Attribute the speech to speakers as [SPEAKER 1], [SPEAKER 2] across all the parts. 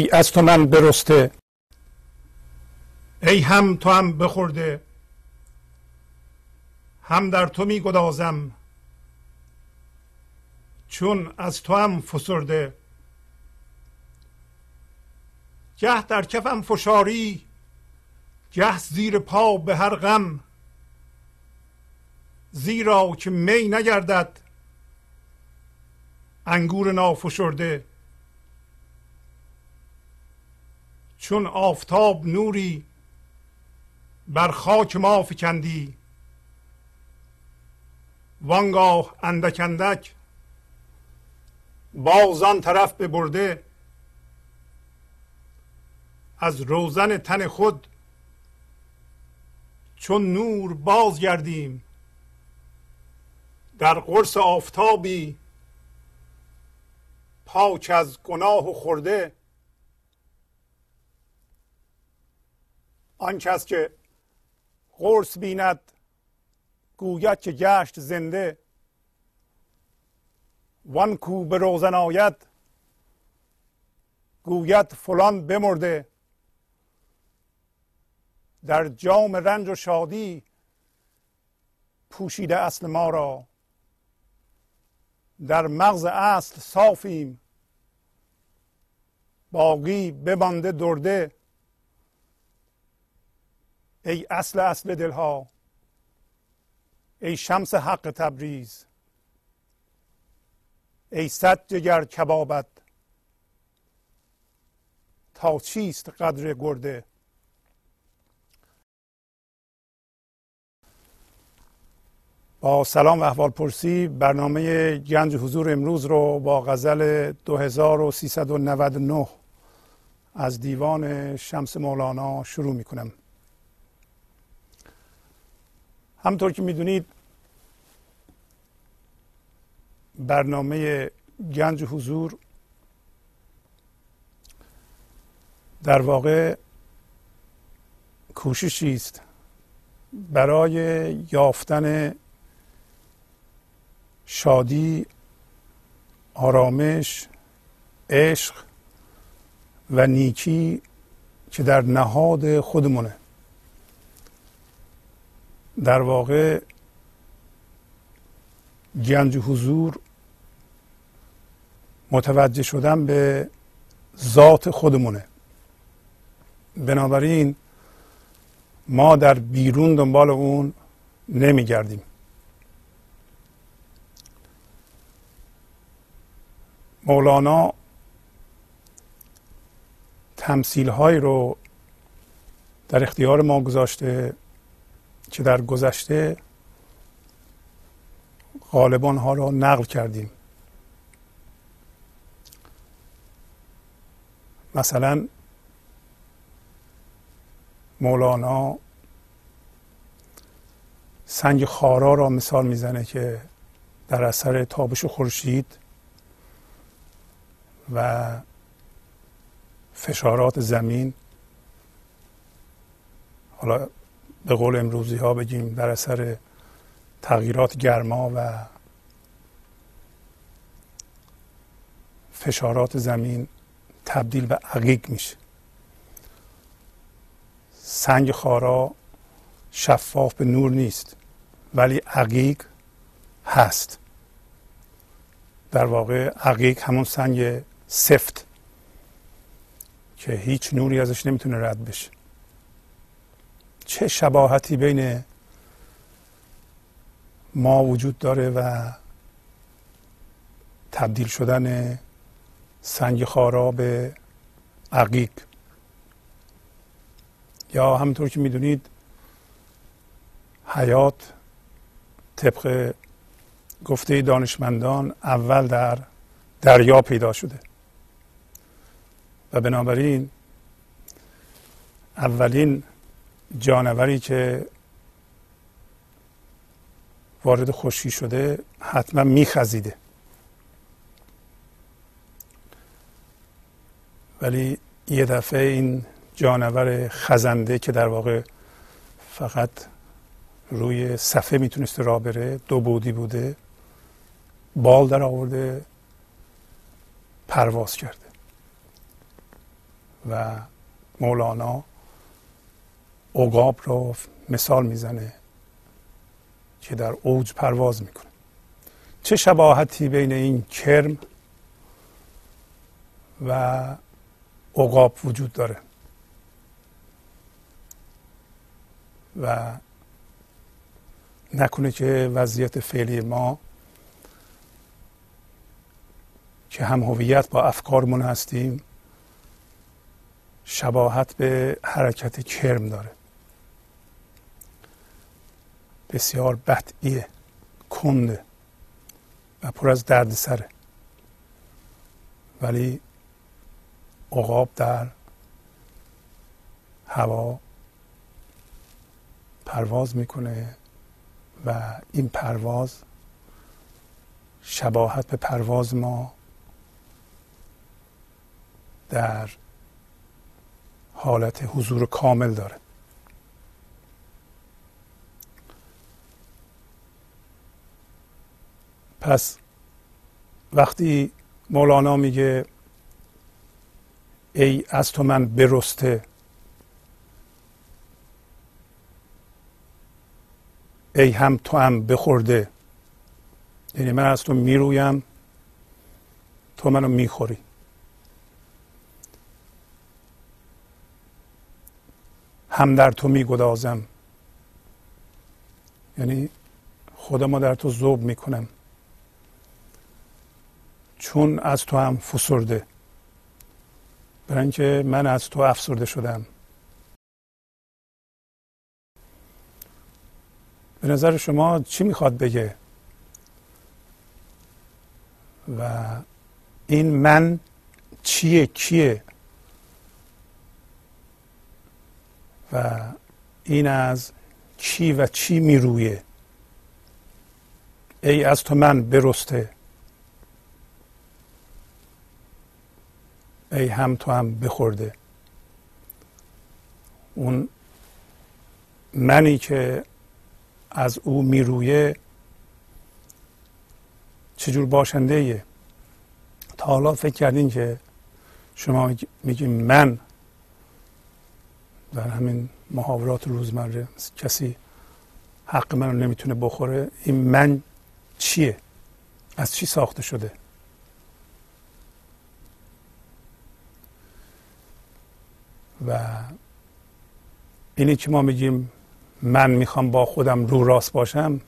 [SPEAKER 1] ای از تو من برسته. ای هم تو هم بخورده. هم در تو می گدازم. چون از تو هم فسرده. گه در کفم فشاری گه زیر پا به هر غم. زیرا که می نگردد انگور نافشرده. چون آفتاب نوری بر خاک ما فکندی. وانگاه اندک اندک باز طرف ببرده. از روزن تن خود چون نور بازگردیم در قرص آفتابی پاک از گناه و خورده آن کس که قرص بیند گوید که گشت زنده. وان کو به روزن آید گوید فلان بمرده. در جام رنج و شادی پوشیده اصل ما را. در مغز اصل صافیم باقی بمانده درده. ای اصل اصل دلها ای شمس حق تبریز ای صد جگر کبابت تا چیست قدر گرده؟ با سلام و احوال پرسی برنامه گنج حضور امروز رو با غزل 2399 از دیوان شمس مولانا شروع می کنم همطور که می‌دونید برنامه گنج حضور در واقع کوششی است برای یافتن شادی آرامش عشق و نیکی که در نهاد خودمونه. در واقع گنج حضور متوجه شدن به ذات خودمونه. بنابراین ما در بیرون دنبال اون نمیگردیم. مولانا تمثیل رو در اختیار ما گذاشته. که در گذشته غالبان ها را نقل کردیم. مثلا مولانا سنگ خارا را مثال می‌زنه که در اثر تابش خورشید و فشارات زمین حالا به قول امروزی ها بگیم در اثر تغییرات گرما و فشارات زمین تبدیل به عقیق میشه. سنگ خارا شفاف به نور نیست ولی عقیق هست. در واقع عقیق همون سنگ سفت که هیچ نوری ازش نمی‌تونه رد بشه. چه شباهتی بین ما وجود داره و تبدیل شدن سنگ خارا به عقیق. یا همونطور که می‌دونید حیات طبق گفته دانشمندان اول در دریا پیدا شده. و بنابراین اولین جانوری که وارد خشکی شده حتما میخزیده. ولی یه دفعه این جانور خزنده که در واقع فقط روی صفحه می‌تونسته را بره دو بودی بوده بال در آورده پرواز کرده. و مولانا عقاب رو مثال می‌زنه که در اوج پرواز می‌کنه. چه شباهتی بین این کرم و عقاب وجود داره؟ و نکنه که وضعیت فعلی ما که هم هویت با افکارمون هستیم شباهت به حرکت کرم داره. بسیار بدعیه کنده و پر از دردسره ولی عقاب در هوا پرواز می‌کنه و این پرواز شباهت به پرواز ما در حالت حضور کامل داره. پس وقتی مولانا میگه ای از تو من برسته ای هم تو هم بخورده یعنی من از تو می‌رویم تو منو می‌خوری. هم در تو میگدازم یعنی خودم در تو ذوب می‌کنم. چون از تو هم فسرده. برای اینکه من از تو افسرده شدم. به نظر شما چی می‌خواد بگه؟ و این من چیه کیه؟ و این از چی و چی میرویه؟ ای از تو من برسته. ای هم تو هم بخورده. اون منی که از او میرویه چجور باشنده ایه تا حالا فکر کردین که شما میگیم من در همین محاورات روزمره کسی حق من رو نمی‌تونه بخوره این من چیه؟ از چی ساخته شده؟ و اینی که ما میگیم من می‌خوام با خودم رو راست باشم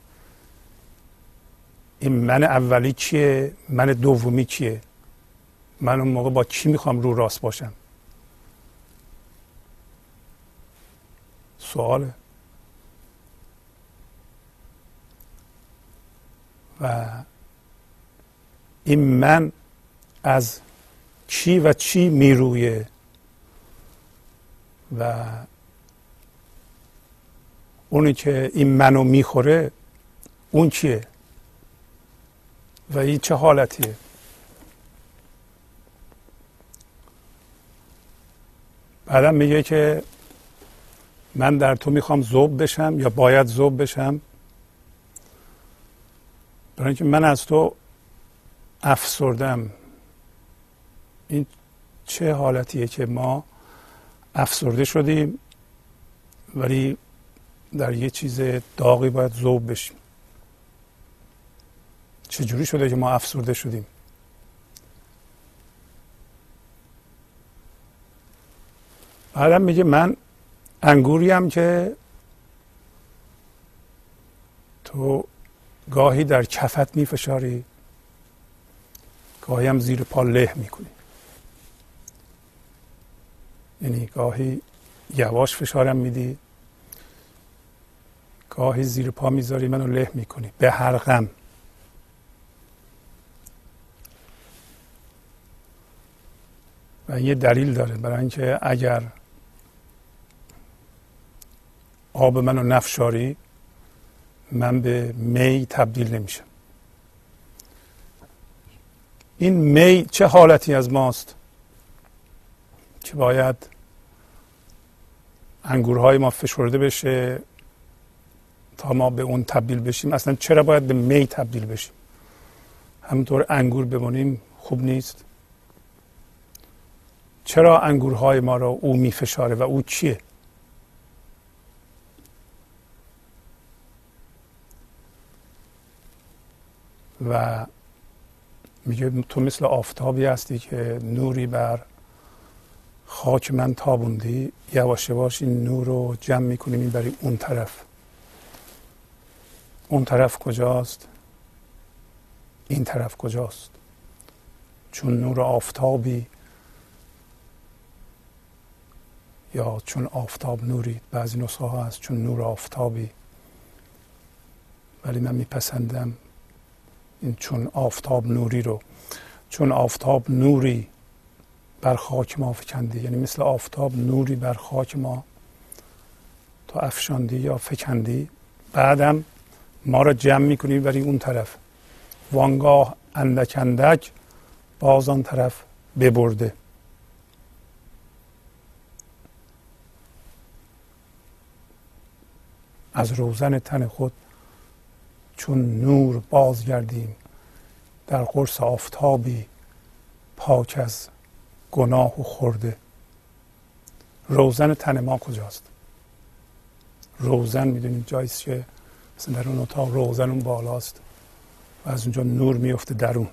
[SPEAKER 1] این من اولی کیه من دومی کیه من اون موقع با کی می‌خوام رو راست باشم؟ سواله. و این من از چی و چی میرویه؟ و اونی که این منو می‌خوره اون چیه؟ و این چه حالتیه؟ بعدم میگه که من در تو می‌خوام زوب بشم یا باید زوب بشم؟ برای اینکه من از تو افسردم. این چه حالتیه که ما افسرده شدیم ولی در یه چیز داغی باید زوب بشیم. چجوری شده که ما افسرده شدیم؟ بعدم میگه من انگوریم که تو گاهی در کفت میفشاری گاهی هم زیر پا له می‌کنی. یعنی گاهی یواش فشارم میدی گاهی زیر پا می‌ذاری منو له می‌کنی. به هر غم. و یه دلیل داره برای اینکه اگر آب منو نفشاری من به می تبدیل نمیشم. این می چه حالتی از ماست؟ که باید انگورهای ما فشرده بشه تا ما به اون تبدیل بشیم. اصلا چرا باید به می تبدیل بشیم؟ همونطور انگور بمانیم خوب نیست. چرا انگورهای ما را او میفشاره و او چیه؟ و میگه تو مثل آفتابی هستی که نوری بر خاک من تابوندی. یواش یواش این نور رو جمع می‌کنی می‌بری اون طرف. اون طرف کجاست؟ این طرف کجاست؟ چون نور آفتابی. یا چون آفتاب نوری بعضی نسخه ها هست چون نور آفتابی. ولی من میپسندم این چون آفتاب نوری رو. چون آفتاب نوری بر خاک ما فکندی یعنی مثل آفتاب نوری بر خاک ما تو افشاندی یا فکندی. بعدم ما را جمع می‌کنی بری اون طرف. وانگاه اندک اندک باز آن طرف ببرده. از روزن تن خود چون نور بازگردیم در قرص آفتابی پاک از گناه و خورده. روزن تن ما کجاست؟ روزن می‌دونید جاییست که مثلا در اون اتاق روزن اون بالاست و از اونجا نور میفته درون.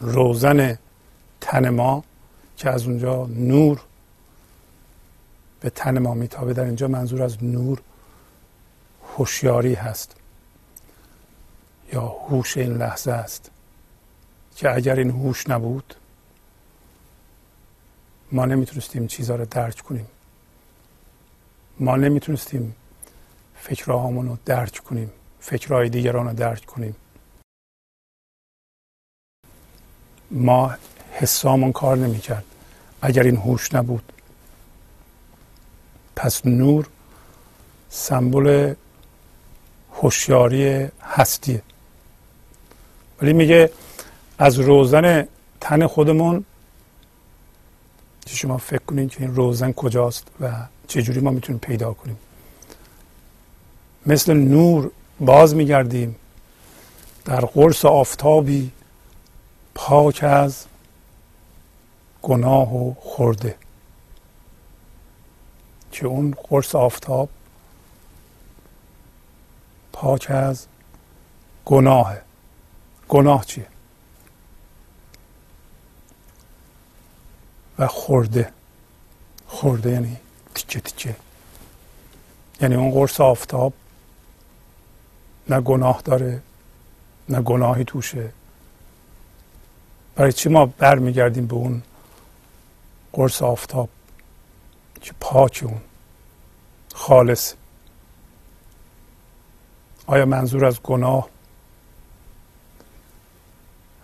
[SPEAKER 1] روزن تن ما که از اونجا نور به تن ما میتابه در اینجا منظور از نور هوشیاری هست یا هوش این لحظه است که اگر این هوش نبود ما نمی‌تونستیم چیزها رو درک کنیم. ما نمی‌تونستیم فکرهامون رو درک کنیم. فکرهای دیگران رو درک کنیم. ما حسامون کار نمی‌کرد. اگر این هوش نبود. پس نور سمبل هوشیاری هستیه. ولی میگه از روزن تن خودمون شما فکر کنید که این روزن کجاست و چجوری ما می‌تونیم پیدا کنیم. مثل نور باز میگردیم در قرص آفتابی پاک از گناه و خورده. که اون قرص آفتاب پاک از گناهه. گناه چیه؟ و خورده. خورده یعنی تیکه تیکه. یعنی اون قرص آفتاب نه گناه داره نه گناهی توشه. برای چی ما برمیگردیم به اون قرص آفتاب؟ که پاک اون. خالص. آیا منظور از گناه؟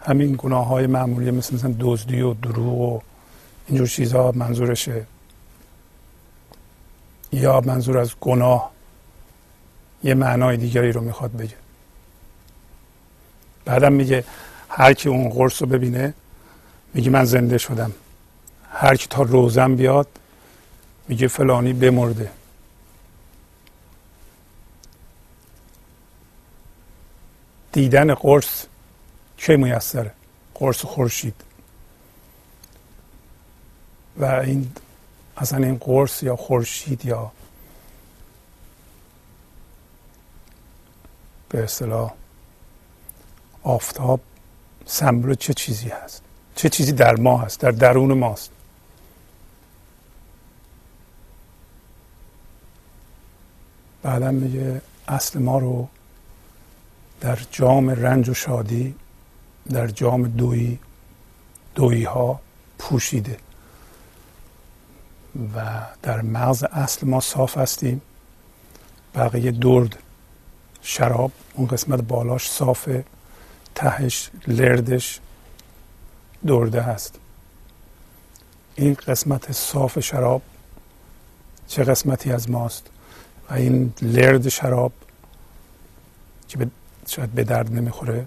[SPEAKER 1] همین گناه های معمولی مثل مثلا دزدی و دروغ و اینجور چیزها منظورشه. یا منظور از گناه. یه معنای دیگری رو می‌خواد بگه. بعدم میگه هر کی اون قرص رو ببینه میگه من زنده شدم. هر کی تا روزم بیاد میگه فلانی بمرده. دیدن قرص چه میسره؟ قرص خورشید. و این اصلا این قرص یا خورشید یا به اصطلاح آفتاب سمبل چه چیزی هست؟ چه چیزی در ما هست؟ در درون ماست. بعدا میگه اصل ما رو در جام رنج و شادی در جام دویی دویی ها پوشیده. و در مغز اصل ما صاف هستیم. بقیه درد شراب اون قسمت بالاش صافه تهش لردش درده هست. این قسمت صاف شراب چه قسمتی از ماست؟ و این لرد شراب که شاید به درد نمی‌خوره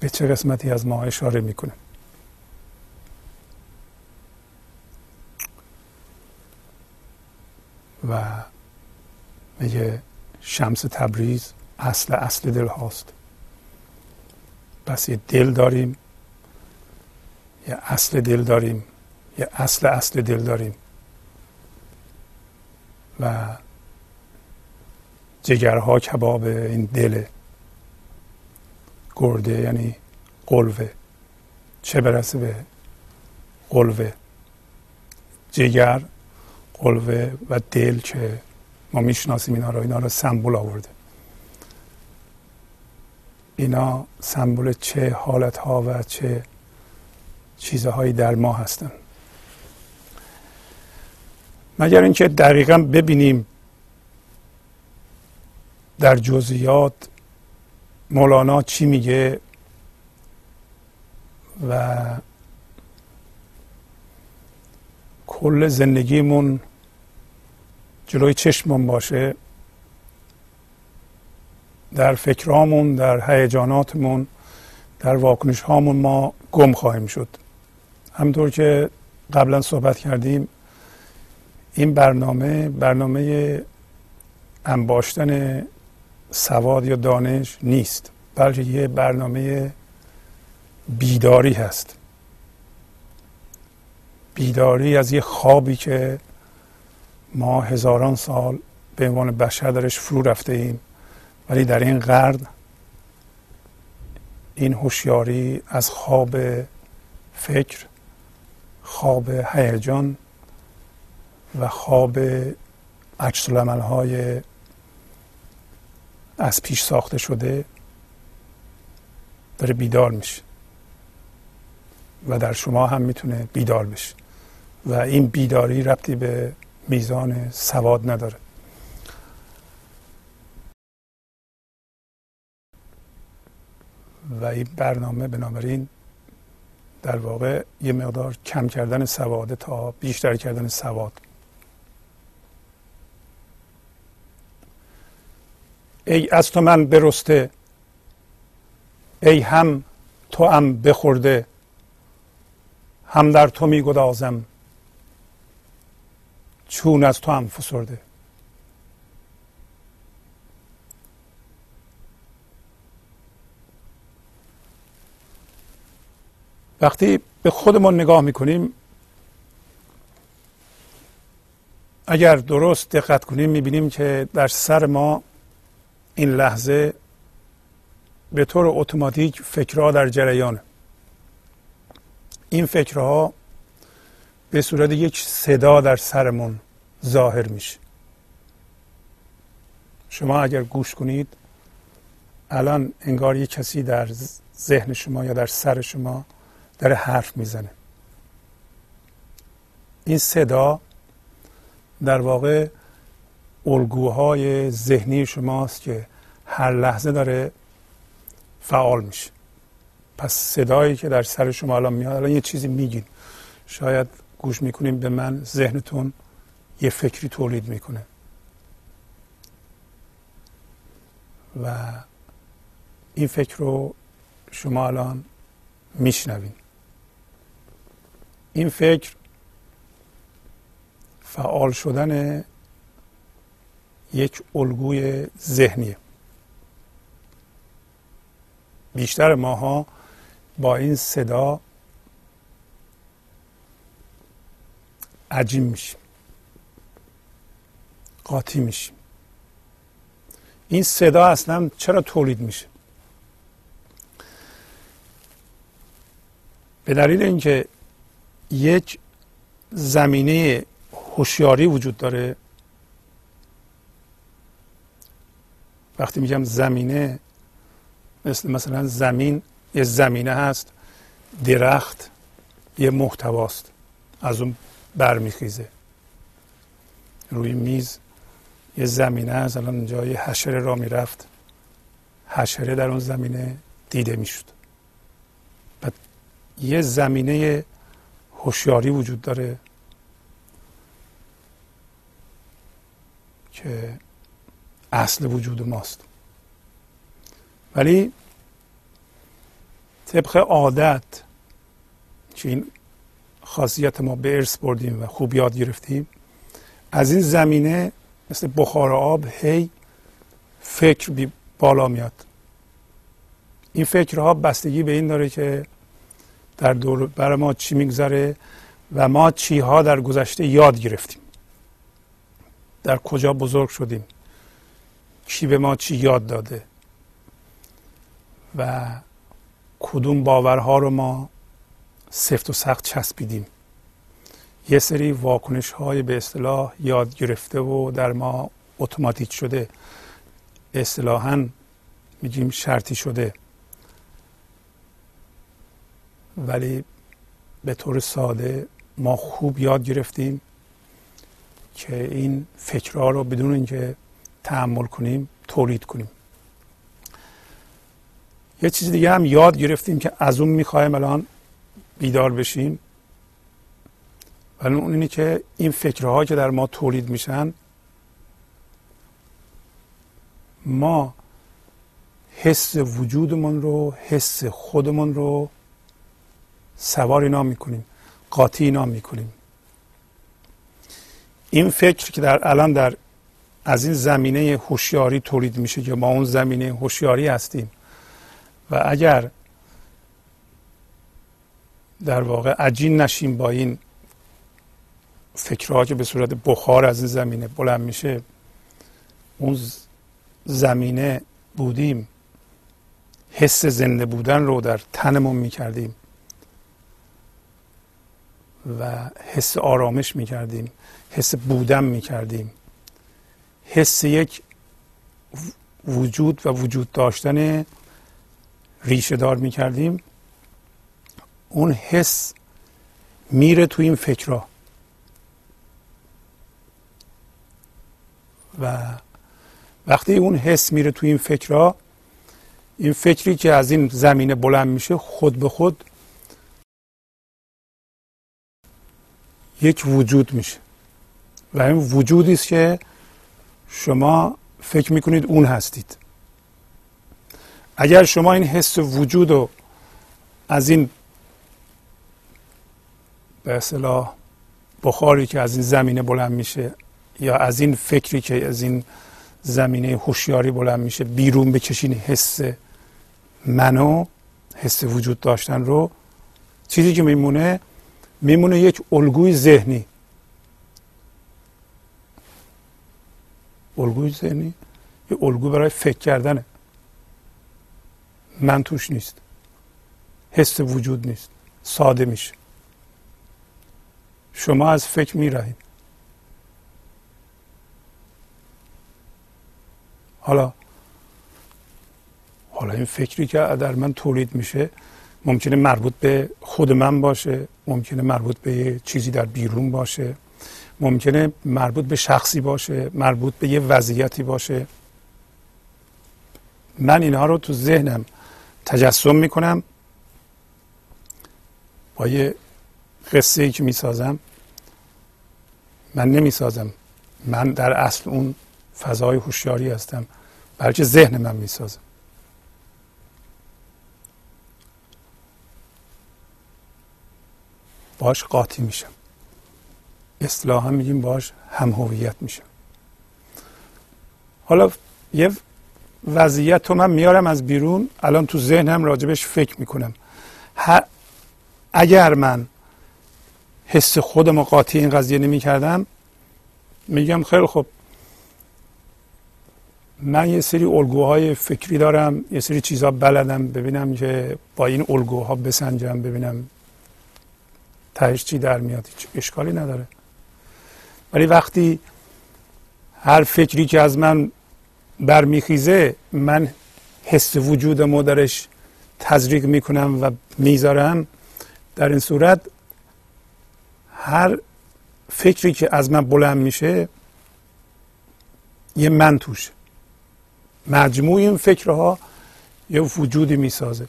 [SPEAKER 1] به چه قسمتی از ما اشاره می‌کنه و میگه شمس تبریز اصل اصل دل هاست؟ پس یه دل داریم یه اصل دل داریم یه اصل اصل دل داریم. و جگرها کباب این دل گرده یعنی قلوه. چه برسه به قلوه؟ جگر قلوه و دل که ما می‌شناسیم اینا رو اینا رو سمبول آورده. اینا سمبول چه حالت ها و چه چیزهایی در ما هستن. مگر اینکه دقیقا ببینیم در جزئیات مولانا چی میگه و کل زندگیمون جلوی چشممون باشه در فکرامون در هیجاناتمون در واکنش هامون ما گم خواهیم شد. همطور که قبلا صحبت کردیم این برنامه برنامه انباشتن سواد یا دانش نیست بلکه یه برنامه بیداری هست. بیداری از یه خوابی که ما هزاران سال به عنوان بشر درش فرو رفته ایم. ولی در این قرن این هوشیاری از خواب فکر خواب هیجان و خواب عکس های از پیش ساخته شده داره بیدار میشه و در شما هم می‌تونه بیدار بشه. و این بیداری ربطی به میزان سواد نداره. و این برنامه بنابراین در واقع یه مقدار کم کردن سواده تا بیشتر کردن سواد. ای از تو من برسته ای هم تو هم بخورده هم در تو میگدازم. چون از تو هم فسرده. وقتی به خودمون نگاه می‌کنیم اگر درست دقت کنیم می‌بینیم که در سر ما این لحظه به طور اتوماتیک فکرها در جریان این فکرها به صورت یک صدا در سرمون ظاهر میشه. شما اگر گوش کنید الان انگار یک کسی در ذهن شما یا در سر شما داره حرف می‌زنه. این صدا در واقع الگوهای ذهنی شماست که هر لحظه داره فعال میشه. پس صدایی که در سر شما الان میاد الان یه چیزی میگین. شاید گوش می‌کنیم به من ذهنتون یه فکری تولید می‌کنه. و این فکر رو شما الان میشنوین. این فکر فعال شدن یک الگوی ذهنیه. بیشتر ماها با این صدا عجیم میشیم. قاطی میشیم. این صدا اصلا چرا تولید میشه؟ به دلیل اینکه یک زمینه هوشیاری وجود داره وقتی میگم زمینه مثل مثلا زمین یه زمینه هست درخت یه محتواست. از اون برمیخیزه. روی میز یه زمینه هست الان اینجا یه حشره را می‌رفت. حشره در اون زمینه دیده می‌شد. و یه زمینه هوشیاری وجود داره که اصل وجود ماست. ولی طبق عادت که این خاصیت ما به ارث بردیم و خوب یاد گرفتیم. از این زمینه مثل بخار آب هی فکر بی بالا میاد. این فکرها بستگی به این داره که در دور بر ما چی میگذره و ما چی ها در گذشته یاد گرفتیم. در کجا بزرگ شدیم؟ کی به ما چی یاد داده؟ و کدوم باورها رو ما سفت و سخت چسبیدیم. یه سری واکنش های به اصطلاح یاد گرفته و در ما اتوماتیک شده. اصطلاحا میگیم شرطی شده. ولی به طور ساده ما خوب یاد گرفتیم که این فکرها رو بدون اینکه تحمل کنیم تولید کنیم. یه چیز دیگه هم یاد گرفتیم که از اون می‌خوایم الان بیدار بشیم. ولی اون اینه که این فکرها که در ما تولید میشن ما حس وجودمون رو حس خودمون رو سوار اینا می‌کنیم قاطی اینا می‌کنیم. این فکر که در الان در از این زمینه هوشیاری تولید میشه که ما اون زمینه هوشیاری هستیم. و اگر در واقع عجین نشیم با این فکرها که به صورت بخار از این زمینه بلند میشه. اون زمینه بودیم. حس زنده بودن رو در تنمون می‌کردیم. و حس آرامش می‌کردیم. حس بودن می‌کردیم. حس یک وجود و وجود داشتن ریشه دار می‌کردیم. اون حس میره تو این فکرها. و وقتی اون حس میره تو این فکرها این فکری که از این زمینه بلند میشه خود به خود یک وجود میشه. و این وجودی است که شما فکر می‌کنید اون هستید. اگر شما این حس وجود رو از این به اصطلاح بخاری که از این زمینه بلند میشه یا از این فکری که از این زمینه هوشیاری بلند میشه بیرون بکشین حس منو حس وجود داشتن رو چیزی که میمونه میمونه یک الگوی ذهنی. الگوی ذهنی؟ یه الگو برای فکر کردنه. من توش نیست. حس وجود نیست. ساده میشه. شما از فکر میرهید حالا حالا این فکری که در من تولید میشه ممکنه مربوط به خود من باشه ممکنه مربوط به یه چیزی در بیرون باشه ممکنه مربوط به شخصی باشه مربوط به یه وضعیتی باشه. من اینها رو تو ذهنم تجسم می‌کنم با یه قصه ای که می‌سازم. من نمی‌سازم. من در اصل اون فضای هوشیاری هستم. بلکه ذهن من می‌سازم. باش قاطی میشم. اصطلاحا میگیم باش هم هویت میشم. حالا یه وضعیت رو من میارم از بیرون الان تو ذهنم راجبش فکر می‌کنم. اگر من حس خودم و قاطی این قضیه نمی کردم میگم خیلی خوب. من یه سری الگوهای فکری دارم یه سری چیزها بلدم ببینم که با این الگوها بسنجم ببینم تهش چی در میاد اشکالی نداره. ولی وقتی هر فکری که از من برمیخیزه من حس وجودمو درش تزریق می‌کنم و می‌ذارم. در این صورت هر فکری که از من بلند میشه یه من توشه مجموع این فکرها یه وجودی می‌سازه.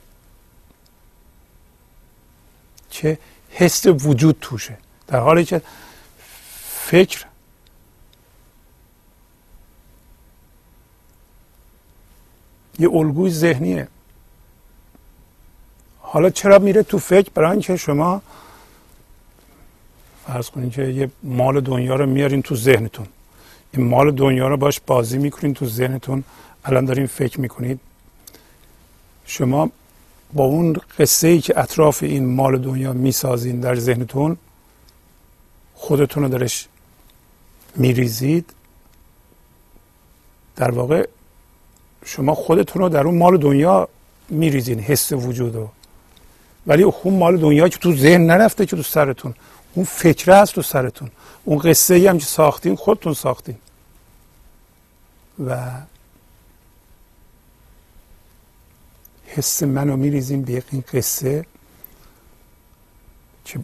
[SPEAKER 1] که حس وجود توشه. در حالی که فکر یه الگوی ذهنیه. حالا چرا میره تو فکر؟ برای اینکه شما فرض کنید که یه مال دنیا رو میارین تو ذهنتون. این مال دنیا رو باش بازی می‌کنین تو ذهنتون. الان دارین فکر می‌کنید. شما با اون قصه ای که اطراف این مال دنیا می‌سازین در ذهنتون خودتون رو درش میریزید. در واقع شما خودتون رو در اون مال دنیا میریزین حس وجود رو. ولی اون مال دنیا که تو ذهن نرفته که تو سرتون. اون فکره هست تو سرتون. اون قصه ای هم که ساختین خودتون ساختین. و حس منو میریزیم به این قصه که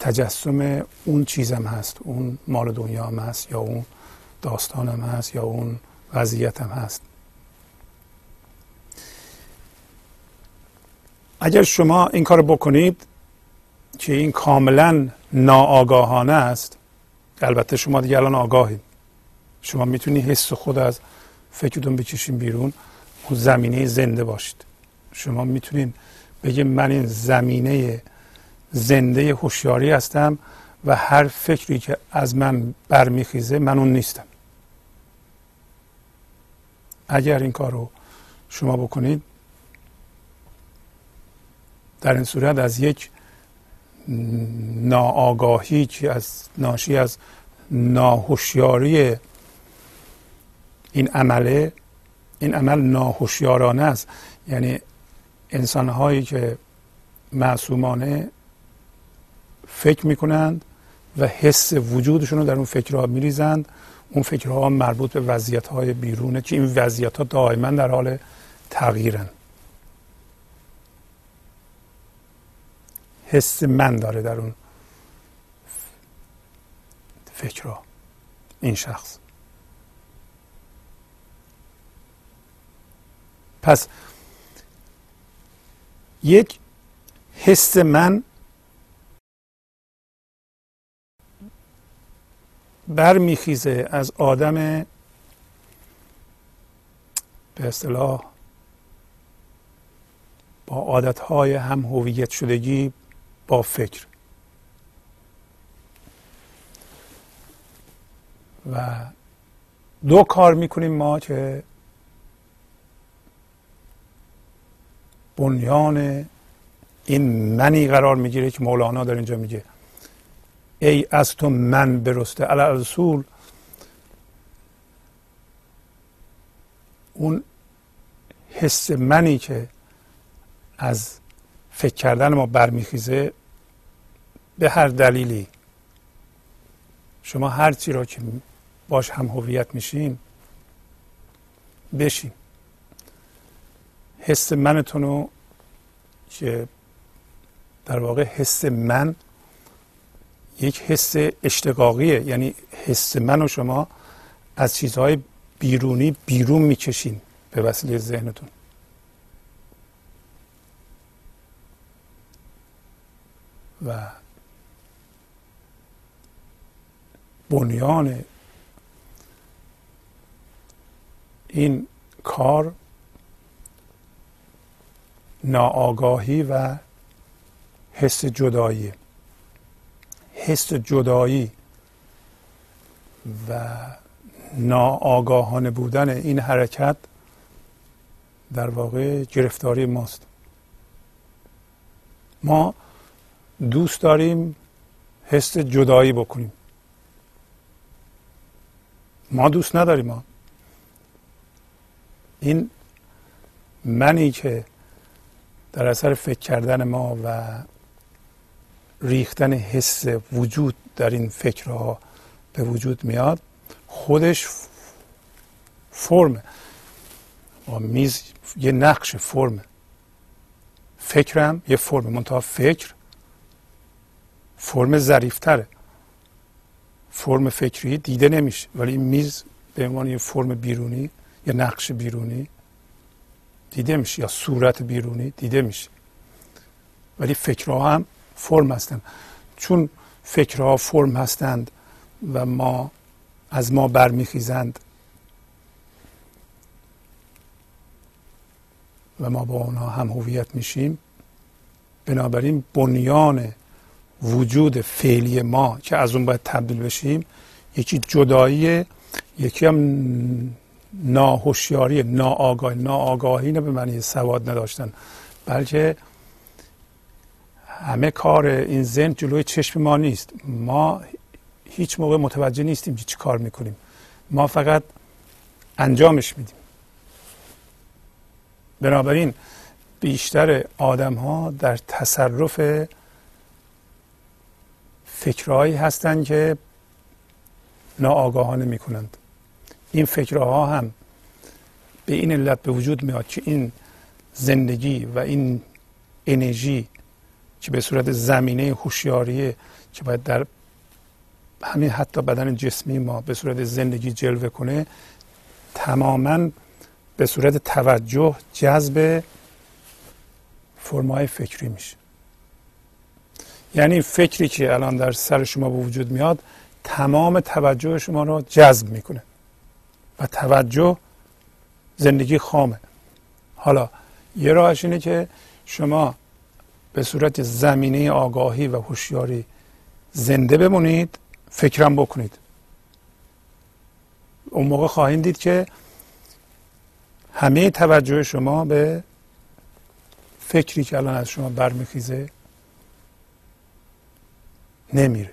[SPEAKER 1] تجسم اون چیزم هست. اون مال دنیا هم هست یا اون داستانم هست یا اون وضعیتم هست. اگر شما این کار بکنید که این کاملا ناآگاهانه است. البته شما دیگه الان آگاهید شما می‌تونید حس خود از فکرتون بکشین بیرون. اون زمینه زنده باشید. شما می‌تونید بگید من این زمینه زنده هوشیاری هستم و هر فکری که از من برمیخیزه من اون نیستم. اگر این کار رو شما بکنید در این صورت از یک ناآگاهی که از ناشی از ناهوشیاری این عمله این عمل ناهوشیارانه است. یعنی انسان هایی که معصومانه فکر می‌کنند و حس وجودشون رو در اون فکرها میریزند اون فکرها مربوط به وضعیت های بیرونه که این وضعیت ها دائما در حال تغییرن. حس من داره در اون فکرها این شخص. پس یک حس من برمیخیزه از آدم به اصطلاح با عادتهای هم هویت شدگی فکر. و دو کار می‌کنیم ما که بنیان این منی قرار می‌گیره که مولانا در اینجا میگه ای از تو من برسته. علی رسول اون حس منی که از فکر کردن ما برمیخیزه به هر دلیلی. شما هر چی را که باش هم هویت میشین بشین. حس منتون رو که در واقع حس من یک حس اشتقاقیه. یعنی حس من و شما از چیزهای بیرونی بیرون می‌کشین به وسیله ذهنتون. و بنیان این کار ناآگاهی و حس جدایی حس جدایی و ناآگاهانه بودن این حرکت در واقع گرفتاری ماست. ما دوست داریم حس جدایی بکنیم. ما دوست نداریم ما این منی که در اثر فکر کردن ما و ریختن حس وجود در این فکرها به وجود میاد خودش فرم میز یه نقش فرم فکرم یه فرم منتها فکر فرم ظریفتره. فرم فکری دیده نمیشه. ولی این میز به عنوان یه فرم بیرونی یه نقش بیرونی دیده میشه یا صورت بیرونی دیده میشه. ولی فکرها هم فرم هستند چون فکرها فرم هستند و ما از ما برمیخیزند و ما با آنها هم هویت میشیم بنابراین بنیان وجود فعلی ما که از اون باید تبدیل بشیم یکی جدایی یکی هم ناهوشیاری ناآگاهی. ناآگاهی نه به معنی سواد نداشتن بلکه همه کار این ذهن جلوی چشم ما نیست. ما هیچ موقع متوجه نیستیم که چی کار می‌کنیم. ما فقط انجامش میدیم. بنابراین بیشتر آدم ها در تصرف فکرهایی هستند که ناآگاهانه می‌کنند. این فکرها هم به این علت به وجود میاد که این زندگی و این انرژی که به صورت زمینه هوشیاری که باید در همین حتی بدن جسمی ما به صورت زندگی جلوه کنه تماما به صورت توجه جذب فرمای فکری میشه. یعنی فکری که الان در سر شما به وجود میاد تمام توجه شما رو جذب می‌کنه و توجه زندگی خامه. حالا یه راهش اینه که شما به صورت زمینه آگاهی و هوشیاری زنده بمونید فکرم بکنید. اون موقع خواهید دید که همه توجه شما به فکری که الان از شما برمیخیزه نمیره.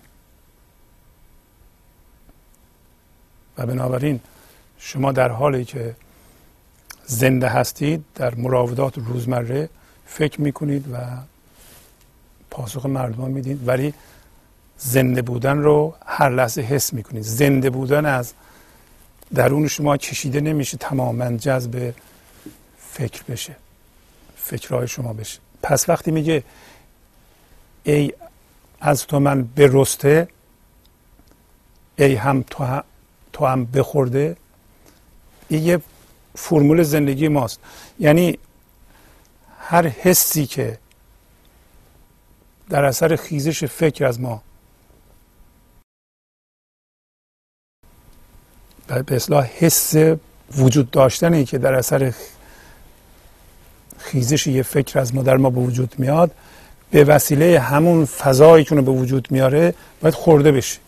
[SPEAKER 1] و بنابراین شما در حالی که زنده هستید در مراودات روزمره فکر می‌کنید و پاسخ مردم می‌دید ولی زنده بودن رو هر لحظه حس می‌کنید. زنده بودن از درون شما کشیده نمیشه تماما جذب فکر بشه فکرهای شما بشه. پس وقتی میگه ای از تو من برسته ای هم تو هم, تو هم بخورده. این یه فرمول زندگی ماست. یعنی هر حسی که در اثر خیزش فکر از ما به اصلاح حس وجود داشتنی که در اثر خیزش یه فکر از ما در ما به وجود میاد به وسیله همون فضایی که به وجود میاره باید خورده بشه.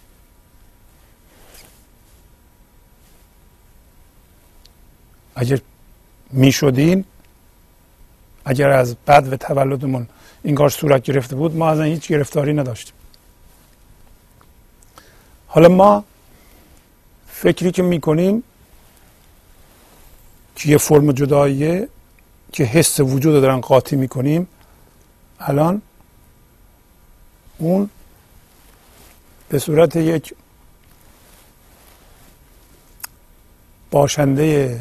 [SPEAKER 1] اگر می‌شدین اگر از بد و تولدمون این کار صورت گرفته بود ما از هیچ گرفتاری نداشتیم. حالا ما فکری که می‌کنیم که یه فرم جداییه که حس وجود رو دارن قاطی می‌کنیم الان اون به صورت یک باشنده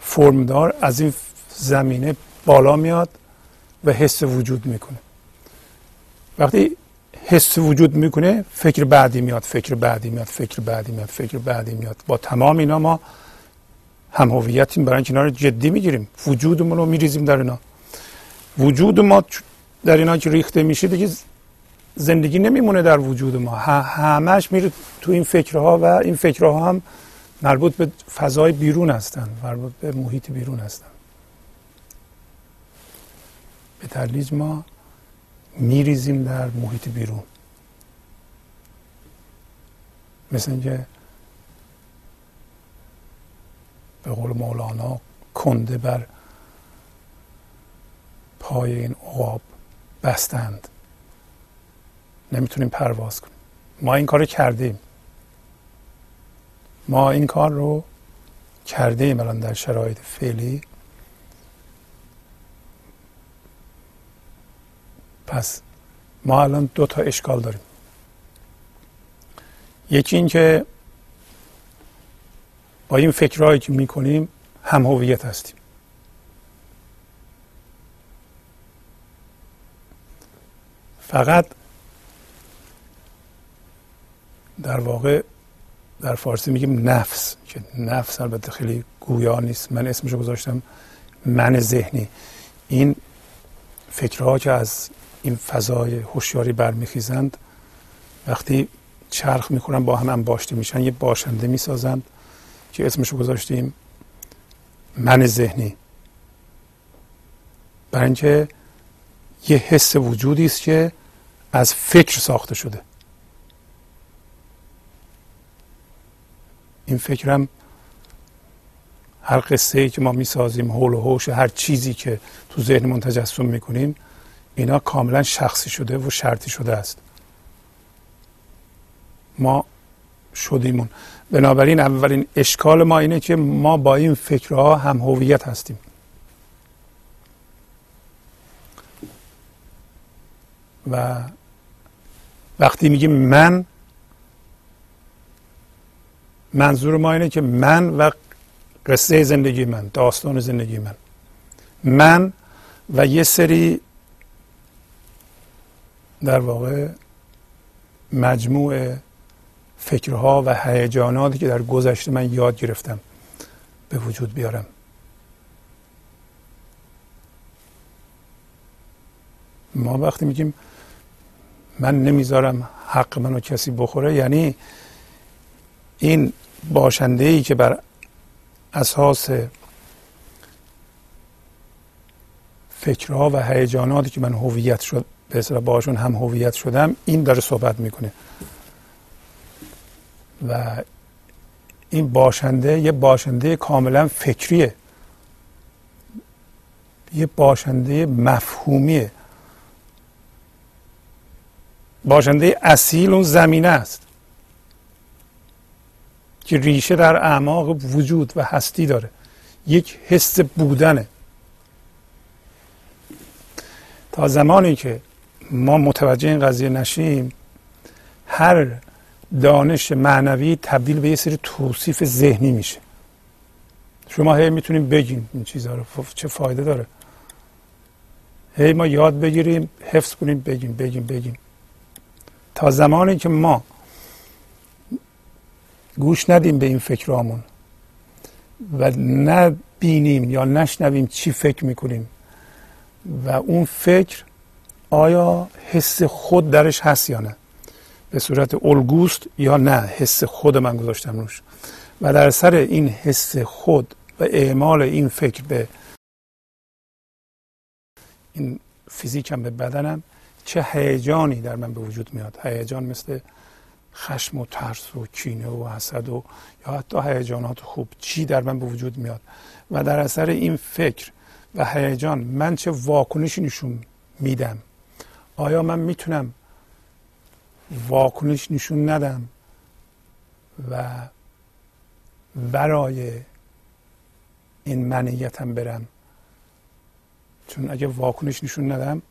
[SPEAKER 1] فرمدار از این زمینه بالا میاد و حس وجود می‌کنه. وقتی حس وجود می‌کنه فکر بعدی میاد فکر بعدی میاد فکر بعدی میاد فکر بعدی میاد. با تمام اینا ما هم هویتیم برای اینکه اینا رو جدی می‌گیریم. وجودمون رو میریزیم در اینا. وجود ما در اینا که ریخته میشه دیگه زندگی نمیمونه در وجود ما. همش میره تو این فکرها و این فکرها هم مربوط به فضای بیرون هستن مربوط به محیط بیرون هستن. به تدریج ما میریزیم در محیط بیرون. مثل اینکه به قول مولانا کنده بر پای این عقاب بستند. نمی‌تونیم پرواز کنیم. ما این کار کردیم. ما این کار رو کردیم الان در شرایط فعلی. پس ما الان دو تا اشکال داریم. یکی این که با این فکرهایی که می‌کنیم هم هویت هستیم. فقط در واقع در فارسی میگیم نفس که نفس البته خیلی گویا نیست. من اسمشو گذاشتم من ذهنی. این فکرها که از این فضای هوشیاری برمیخیزند وقتی چرخ می‌کنن با هم انباشته میشن یه باشنده می‌سازند که اسمشو گذاشتیم من ذهنی. برای اینکه یه حس وجودی است که از فکر ساخته شده. این فکرم هر قصه ای که ما می‌سازیم حول و حوش هر چیزی که تو ذهنمون تجسم می‌کنیم اینا کاملا شخصی شده و شرطی شده است. ما شدیمون. بنابراین اولین اشکال ما اینه که ما با این فکرها هم هویت هستیم. و وقتی میگیم من منظور ما اینه که من و قصه زندگی من داستان زندگی من. من و یه سری در واقع مجموع فکرها و هیجاناتی که در گذشته من یاد گرفتم به وجود بیارم. ما وقتی میگیم من نمی‌ذارم حق منو کسی بخوره. یعنی این باشنده ای که بر اساس فکرها و هیجاناتی که من هویت شد به اصطلاح باشون هم هویت شدم این داره صحبت می‌کنه. و این باشنده یه باشنده کاملا فکریه. یه باشنده مفهومیه. باشنده اصیل اون زمینه است که ریشه در اعماق وجود و هستی داره. یک حس بودنه. تا زمانی که ما متوجه این قضیه نشیم هر دانش معنوی تبدیل به یه سری توصیف ذهنی میشه. شما هی می‌تونیم بگیم این چیزها رو چه فایده داره. هی ما یاد بگیریم حفظ کنیم بگیم بگیم بگیم. تا زمانی که ما گوش ندیم به این فکرامون و نبینیم یا نشنویم چی فکر می‌کنیم و اون فکر آیا حس خود درش هست یا نه؟ به صورت الگوست یا نه؟ حس خود من گذاشتم روش. و در سر این حس خود و اعمال این فکر به این فیزیکم به بدنم چه هیجانی در من به وجود میاد؟ هیجان مثل خشم و ترس و کینه و حسد و یا حتی هیجانات خوب. چی در من به وجود میاد؟ و در اثر این فکر و هیجان من چه واکنشی نشون میدم؟ آیا من می‌تونم واکنش نشون ندم و برای این منیتم برم؟ چون اگه واکنش نشون ندم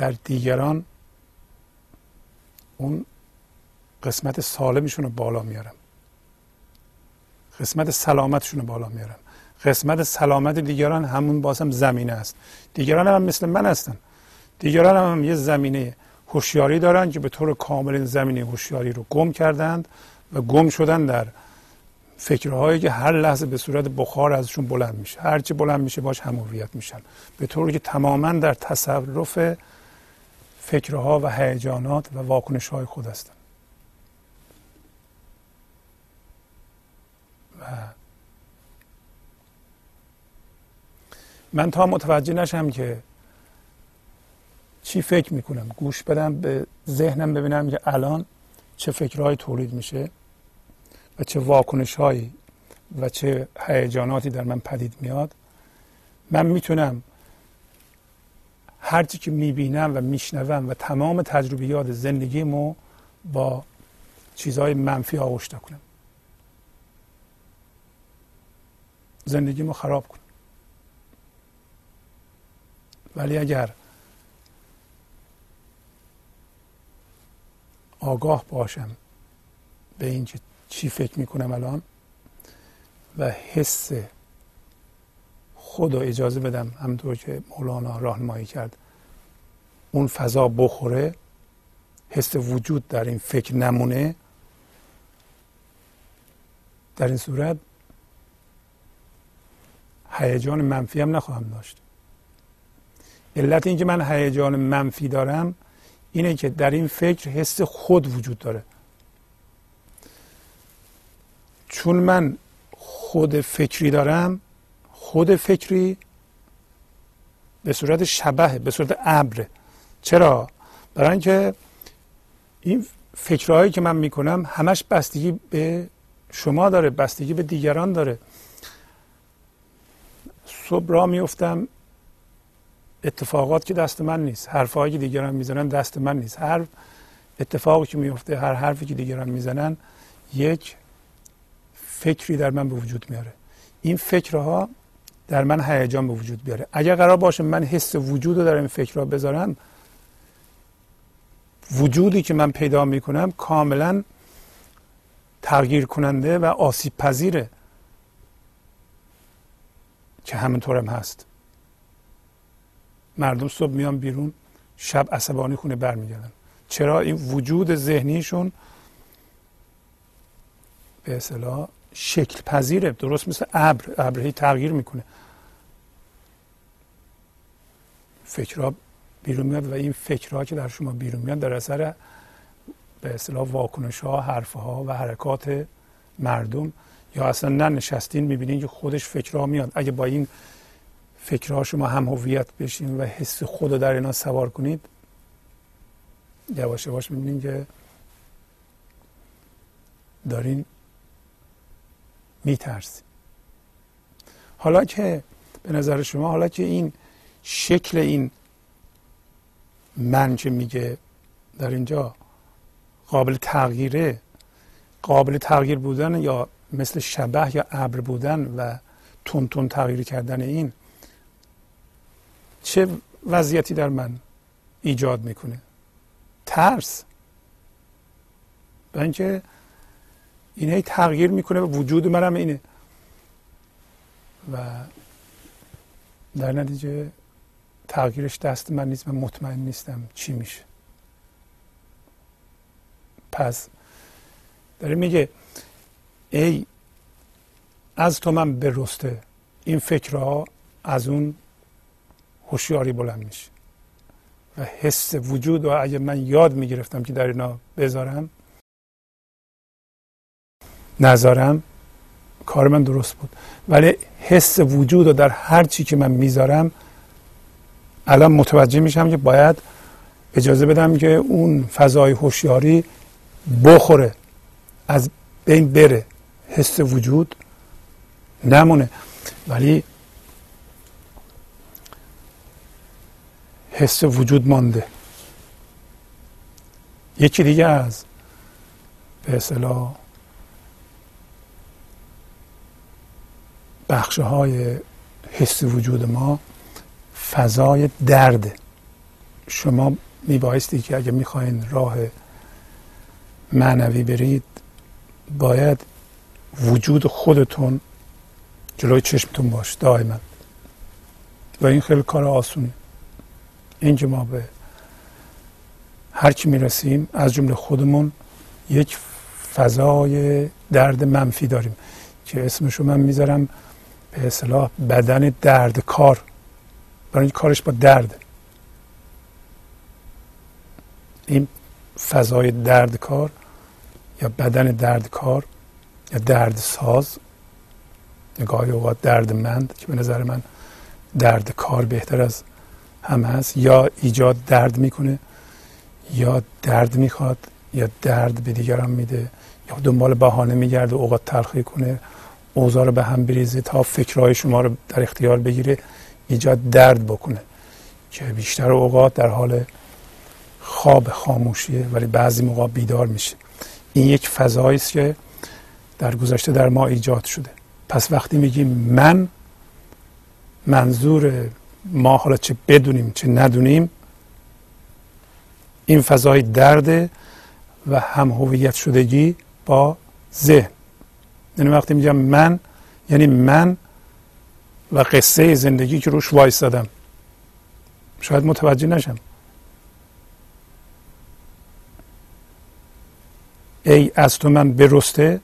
[SPEAKER 1] در دیگران اون قسمت سالمشون رو بالا میارم. قسمت سلامتشون رو بالا میارم. قسمت سلامت دیگران همون بازم زمینه است. دیگران هم مثل من هستن. دیگران هم یه زمینه هوشیاری دارن که به طور کامل این زمینه هوشیاری رو گم کردند و گم شدن در فکرهایی که هر لحظه به صورت بخار ازشون بلند میشه. هرچی بلند میشه باش هموریت میشن. به طوری که تماما در تصرف فکرها و هیجانات و واکنش های خود هستن و من تا متوجه نشم که چی فکر می‌کنم. گوش بدم به ذهنم ببینم که الان چه فکرهایی تولید میشه و چه واکنش هایی و چه هیجاناتی در من پدید میاد. من می‌تونم هرچی که می‌بینم و میشنوم و تمام تجربیات زندگیمو با چیزهای منفی آغشته کنم. زندگیمو خراب کنم ولی اگر آگاه باشم به اینکه چی فکر می‌کنم الان و حس رو اجازه بدم همطور که مولانا راهنمایی کرد. اون فضا بخوره حس وجود در این فکر نمونه. در این صورت هیجان منفی هم نخواهم داشت. علت اینکه من هیجان منفی دارم اینه که در این فکر حس خود وجود داره. چون من خود فکری دارم خود فکری به صورت شبه به صورت ابره چرا؟ برای اینکه این فکرهایی که من می‌کنم همش بستگی به شما داره بستگی به دیگران داره. صبح را میفتم اتفاقات که دست من نیست حرفهایی که دیگران می‌زنن دست من نیست. هر اتفاقی که میفته هر حرفی که دیگران می‌زنن یک فکری در من به وجود میاره. این فکرها در من هیجان به وجود بیاره. اگر قرار باشه من حس وجود رو در این فکرها بذارم وجودی که من پیدا می‌کنم کاملا تغییر کننده و آسیب پذیره که همینطورم هست. مردم صبح میان بیرون شب عصبانی خونه برمیگردن. چرا؟ این وجود ذهنیشون به اصطلاح شکل پذیره. درست مثل ابر. ابر تغییر می‌کنه. فکرها بیرون میاد و این فکرها که در شما بیرون میاد در اثر به اصطلاح واکنش ها حرف ها و حرکات مردم یا اصلا نه نشستین می‌بینین که خودش فکرها میاد. اگه با این فکرها شما هم هویت بشین و حس خود در اینا سوار کنید یواش یواش می‌بینین که دارین میترسید حالا که به نظر شما حالا که این شکل این من که میگه در اینجا قابل تغییره قابل تغییر بودن یا مثل شبه یا ابر بودن و تون تون تغییر کردن این چه وضعیتی در من ایجاد می‌کنه؟ ترس. به اینکه این هی تغییر می‌کنه و وجود منم اینه. و در نتیجه تغییرش دست من نیست من مطمئن نیستم چی میشه. پس داره میگه ای از تو من برسته. این فکرها از اون هوشیاری بلند میشه. و حس وجود و اگه من یاد می‌گرفتم که در اینا بذارم نذارم کار من درست بود. ولی حس وجود رو در هر چی که من می‌ذارم الان متوجه میشم که باید اجازه بدم که اون فضای هوشیاری بخوره از بین بره. حس وجود نمونه. ولی حس وجود مانده. یکی دیگه از به اصطلاح بخشه های حس وجود ما فضای درد. شما میبایستی که اگه می‌خواین راه معنوی برید باید وجود خودتون جلوی چشمتون باش دائما. و این خیلی کار آسونی. اینجا ما به هر کی می‌رسیم از جمله خودمون یک فضای درد منفی داریم که اسمشو من می‌ذارم به اصطلاح بدن درد کار برای اینکه کارش با درد. این فضای درد کار یا بدن درد کار یا درد ساز نگاهی اوقات درد مند که به نظر من درد کار بهتر از هم هست یا ایجاد درد می‌کنه یا درد می‌خواد یا درد به دیگران میده یا دنبال بهانه میگرده اوقات تلخی کنه اوضاع به هم بریزه تا فکرهای شما رو در اختیار بگیره. ایجاد درد بکنه که بیشتر اوقات در حال خواب خاموشیه ولی بعضی موقع بیدار میشه. این یک فضایی است که در گذشته در ما ایجاد شده. پس وقتی میگیم من منظور ما حالا چه بدونیم چه ندونیم این فضای درد و هم هویت شدگی با ذهن. یعنی وقتی میگم من یعنی من و قصه زندگی که روش وایستادم. شاید متوجه نشم. ای از تو من برسته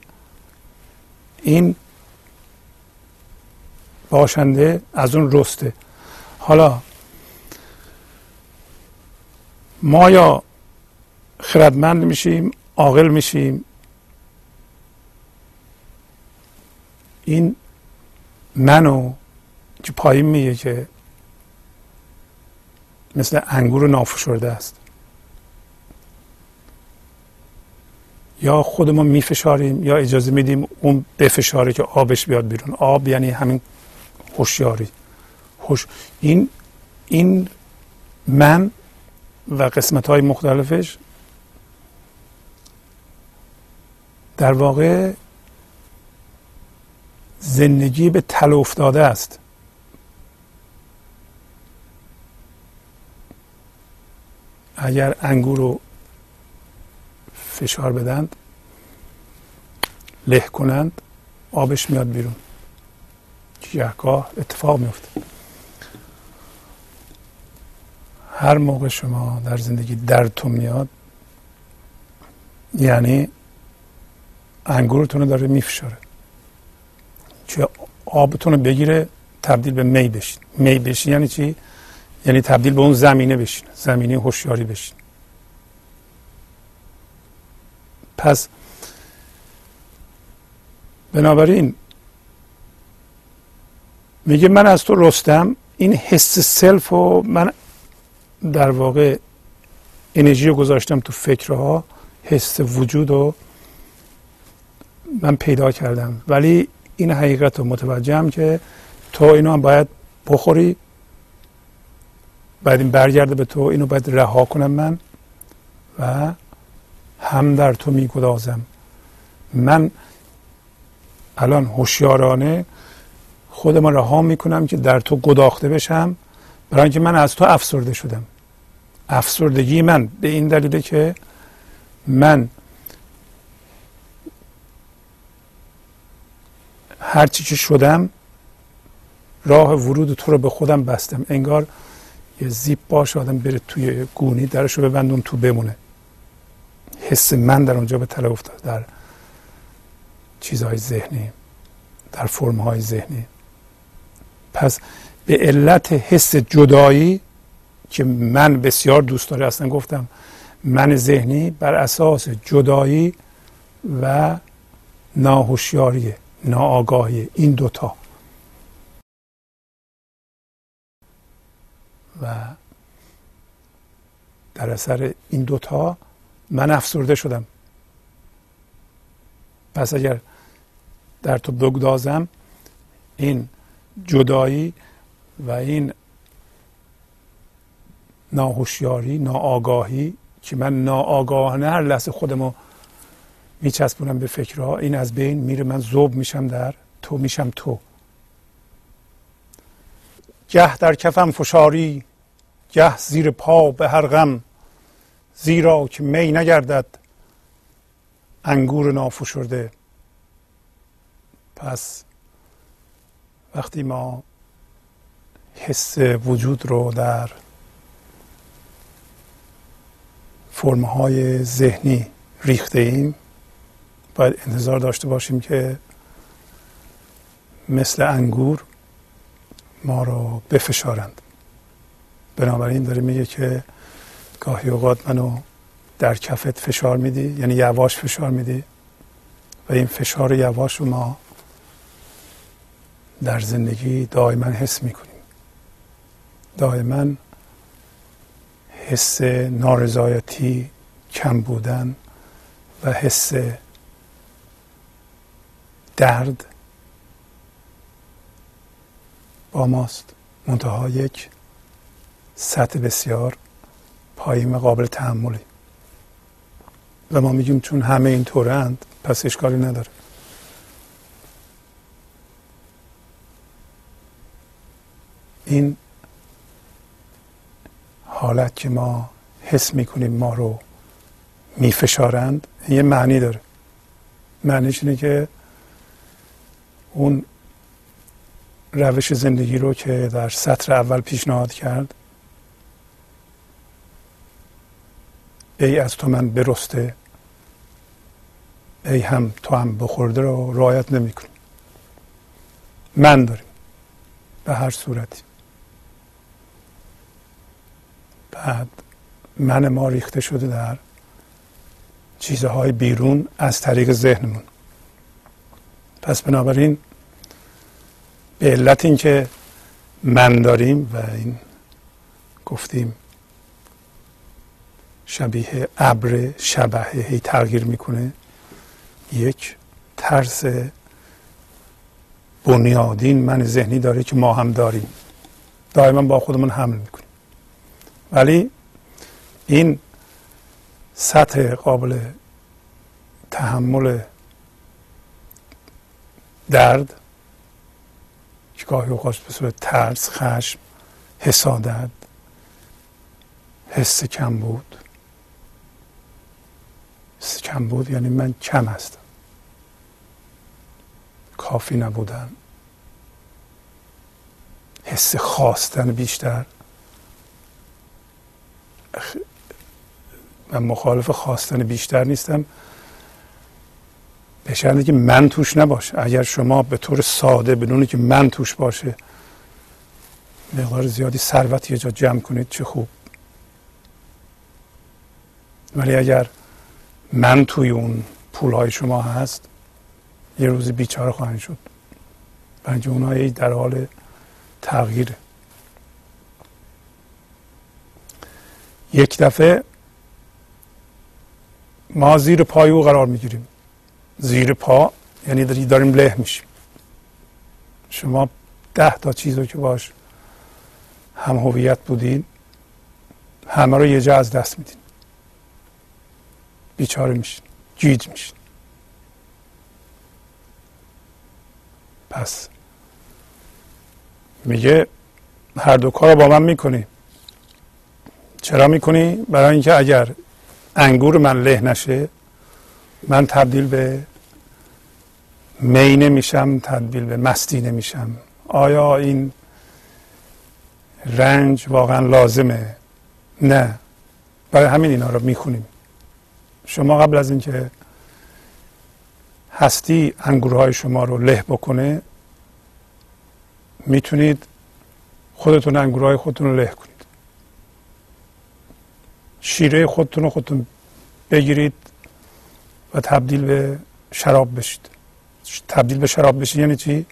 [SPEAKER 1] این باشنده از اون رسته. حالا ما یا خردمند میشیم عاقل میشیم این منو که پایین میگه که مثل انگور نافشرده است. یا خودمون میفشاریم یا اجازه میدیم اون بفشاره که آبش بیاد بیرون. آب یعنی همین هوشیاری. هوش. این این من و قسمت های مختلفش در واقع زندگی به تل افتاده است. اگر انگور رو فشار بدند له کنند آبش میاد بیرون. گهگاه اتفاق میفته هر موقع شما در زندگی دردتون میاد یعنی انگورتون رو داره میفشاره. چه آبتون رو بگیره تبدیل به می بشین. می بشین یعنی چی؟ یعنی تبدیل به اون زمینه بشین زمینه هوشیاری بشین. پس بنابراین میگه من از تو رستم این حس سلف و من در واقع انرژی رو گذاشتم تو فکرها حس وجود رو من پیدا کردم. ولی این حقیقت رو متوجهم که تو اینو هم باید بخوری. بعد این برگرده به تو اینو باید رها کنم من و هم در تو میگدازم. من الان هوشیارانه خودم رها می‌کنم که در تو گداخته بشم برای اینکه من از تو افسرده شدم. افسردگی من به این دلیله که من هرچی که شدم راه ورود تو رو به خودم بستم. انگار یه زیب باش آدم بره توی گونی درشو ببندون تو بمونه. حس من در اونجا به تله افتاد در چیزهای ذهنی در فرمهای ذهنی. پس به علت حس جدایی که من بسیار دوست داره اصلا گفتم من ذهنی بر اساس جدایی و ناهوشیاری ناآگاهی این دوتا. و در اثر این دوتا من افسرده شدم. پس اگر در تو بگدازم این جدایی و این ناهوشیاری ناآگاهی که من ناآگاهانه هر لحظه خودمو میچسبونم به فکرها این از بین میره من زوب میشم در تو میشم تو. گه در کفم فشاری گه زیر پا به هر غم زیرا که می نگردد انگور نافشرده. پس وقتی ما حس وجود رو در فرمهای ذهنی ریخته ایم باید انتظار داشته باشیم که مثل انگور ما رو بفشارند. بنابراین داره میگه که گاهی اوقات منو در کفت فشار میدی یعنی یواش فشار میدی و این فشار یواش رو ما در زندگی دائما حس می‌کنیم. دائما حس نارضایتی کم بودن و حس درد با ماست منتها یک سطح بسیار پایین قابل تحملی. و ما میگیم چون همه این طورند پس اشکالی نداره. این حالت که ما حس می‌کنیم ما رو میفشارند یه معنی داره. معنیش اینه که اون روش زندگی رو که در سطر اول پیشنهاد کرد ای از تو من برسته ای هم تو هم بخورده رو رعایت نمی‌کنی من داریم به هر صورتی. بعد من ما ریخته شده در چیزهای بیرون از طریق ذهنمون. پس بنابراین به علت اینکه من داریم و این گفتیم شبیه ابر شبه هی تغییر می‌کنه یک ترس بنیادین من ذهنی داره که ما هم داریم. دائما با خودمون حمل می‌کنیم. ولی این سطح قابل تحمل درد که گاهی اوقات به صورت ترس خشم حسادت حس کم بود. حس کم بود یعنی من کم هستم. کافی نبودم. حس خواستن بیشتر. من مخالف خواستن بیشتر نیستم. به شرطی که من توش نباشه. اگر شما به طور ساده بدون که من توش باشه مقدار زیادی ثروت یه جا جمع کنید چه خوب. ولی اگر من توی اون پول های شما هست یه روزی بیچاره خواهند شد. بنج اونایی در حال تغییره. یک دفعه ما زیر پای او قرار می‌گیریم. زیر پا یعنی داریم له میشیم. شما ده تا چیز رو که باش هم هویت بودین همه رو یه جا از دست میدین. بیچاره میشین گیج میشین. پس میگه هر دو کار با من می‌کنی. چرا می‌کنی؟ برای اینکه اگر انگور من له نشه من تبدیل به می نمیشم تبدیل به مستی نمیشم. آیا این رنج واقعا لازمه؟ نه. برای همین اینا رو می‌خونیم. شما قبل از اینکه هستی انگورهای شما رو له بکنه می‌تونید خودتون انگورهای خودتون رو له کنید. شیره خودتون رو خودتون بگیرید. تبدیل به شراب بشید. تبدیل به شراب بشید یعنی چی؟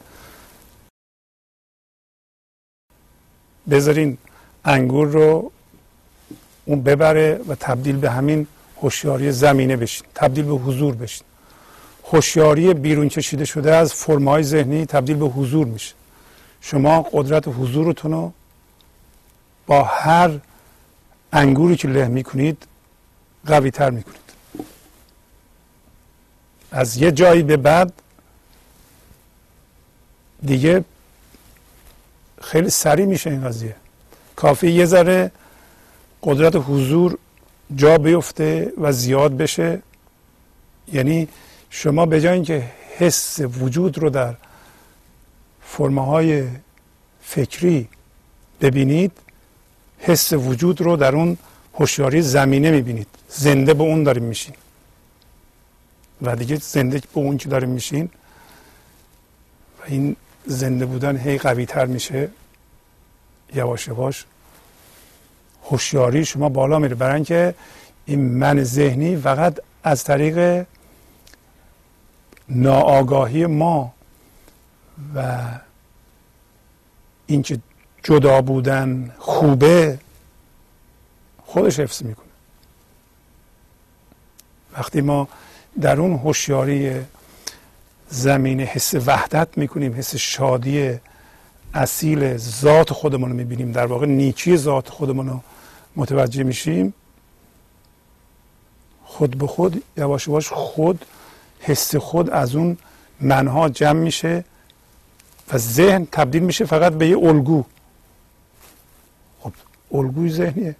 [SPEAKER 1] بذارین انگور رو اون ببره و تبدیل به همین هوشیاری زمینه بشین. تبدیل به حضور بشین. هوشیاری بیرون کشیده شده از فرمای ذهنی تبدیل به حضور میشه. شما قدرت حضورتون رو با هر انگوری که له می‌کنید قوی تر می‌کنید. از یه جایی به بعد دیگه خیلی سریع میشه این قضیه. کافی یه ذره قدرت حضور جا بیفته و زیاد بشه. یعنی شما به جای اینکه حس وجود رو در فرمه های فکری ببینید حس وجود رو در اون هوشیاری زمینه می‌بینید. زنده به اون داریم میشین و دیگه زنده به اون که داریم میشین و این زنده بودن هی قوی تر میشه. یواش یواش هوشیاری شما بالا میره. برای اینکه این من ذهنی فقط از طریق ناآگاهی ما و اینکه جدا بودن خوبه خودش حفظ می‌کنه. وقتی ما در اون هوشیاری زمین حس وحدت می‌کنیم حس شادی اصیل ذات خودمون رو می‌بینیم. در واقع نیکی ذات خودمون رو متوجه میشیم. خود به خود یواش یواش خود حس خود از اون منها جمع میشه و ذهن تبدیل میشه فقط به یه الگو. خب الگوی ذهنیه.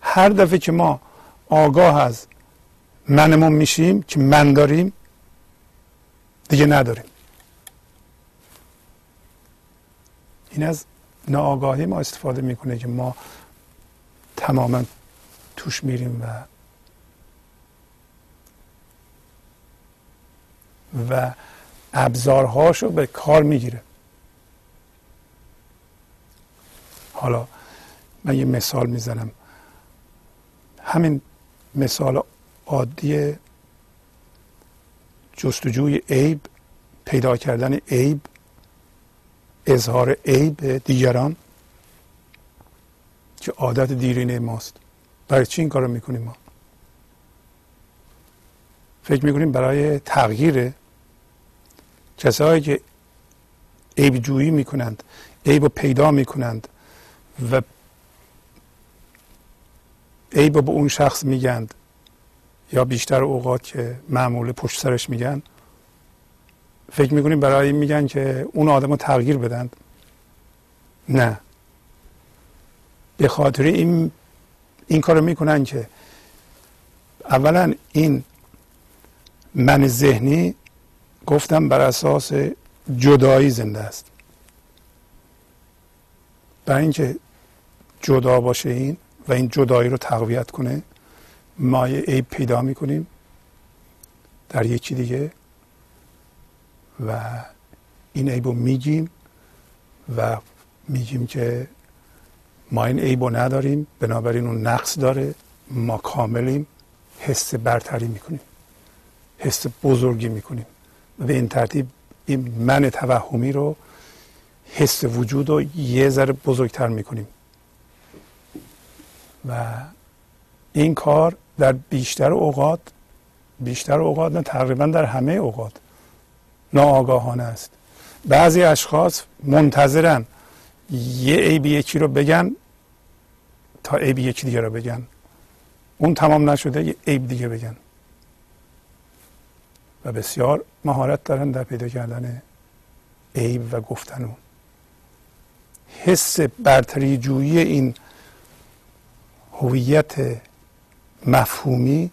[SPEAKER 1] هر دفعه که ما آگاه از منمون میشیم که من داریم دیگه نداریم. این از ناآگاهی ما استفاده می‌کنه که ما تماما توش میریم و و ابزارهاشو به کار می‌گیره. حالا من یه مثال می‌زنم. همین مثال عادی جستجوی عیب پیدا کردن عیب اظهار عیب دیگران که عادت دیرینه ماست. برای چی این کار رو می‌کنیم ما؟ فکر می‌کنیم برای تغییر کسایی که عیب جویی می‌کنند عیب رو پیدا می‌کنند و عیب رو به اون شخص میگند. یا بیشتر اوقات که معمول پشت سرش میگن فکر می‌کنیم برای این میگن که اون آدم رو تغییر بدند نه. به خاطر این این کارو می‌کنن که اولا این من ذهنی گفتم بر اساس جدایی زنده است. برای اینکه جدا باشه این و این جدایی رو تقویت کنه ما یه عیب پیدا می‌کنیم در یکی دیگه و این عیب رو میگیم و میگیم که ما این عیب رو نداریم بنابراین اون نقص داره. ما کاملیم حس برتری می‌کنیم حس بزرگی می‌کنیم. و به این ترتیب این من توهمی رو حس وجود رو یه ذره بزرگتر می‌کنیم. و این کار در بیشتر اوقات بیشتر اوقات نه تقریبا در همه اوقات ناآگاهانه است. بعضی اشخاص منتظرن یه عیبی یکی رو بگن تا عیبی یکی دیگه رو بگن. اون تمام نشده یه عیب دیگه بگن. و بسیار مهارت دارن در پیدا کردن عیب و گفتن اون. حس برتری جویی این هویت مفهومی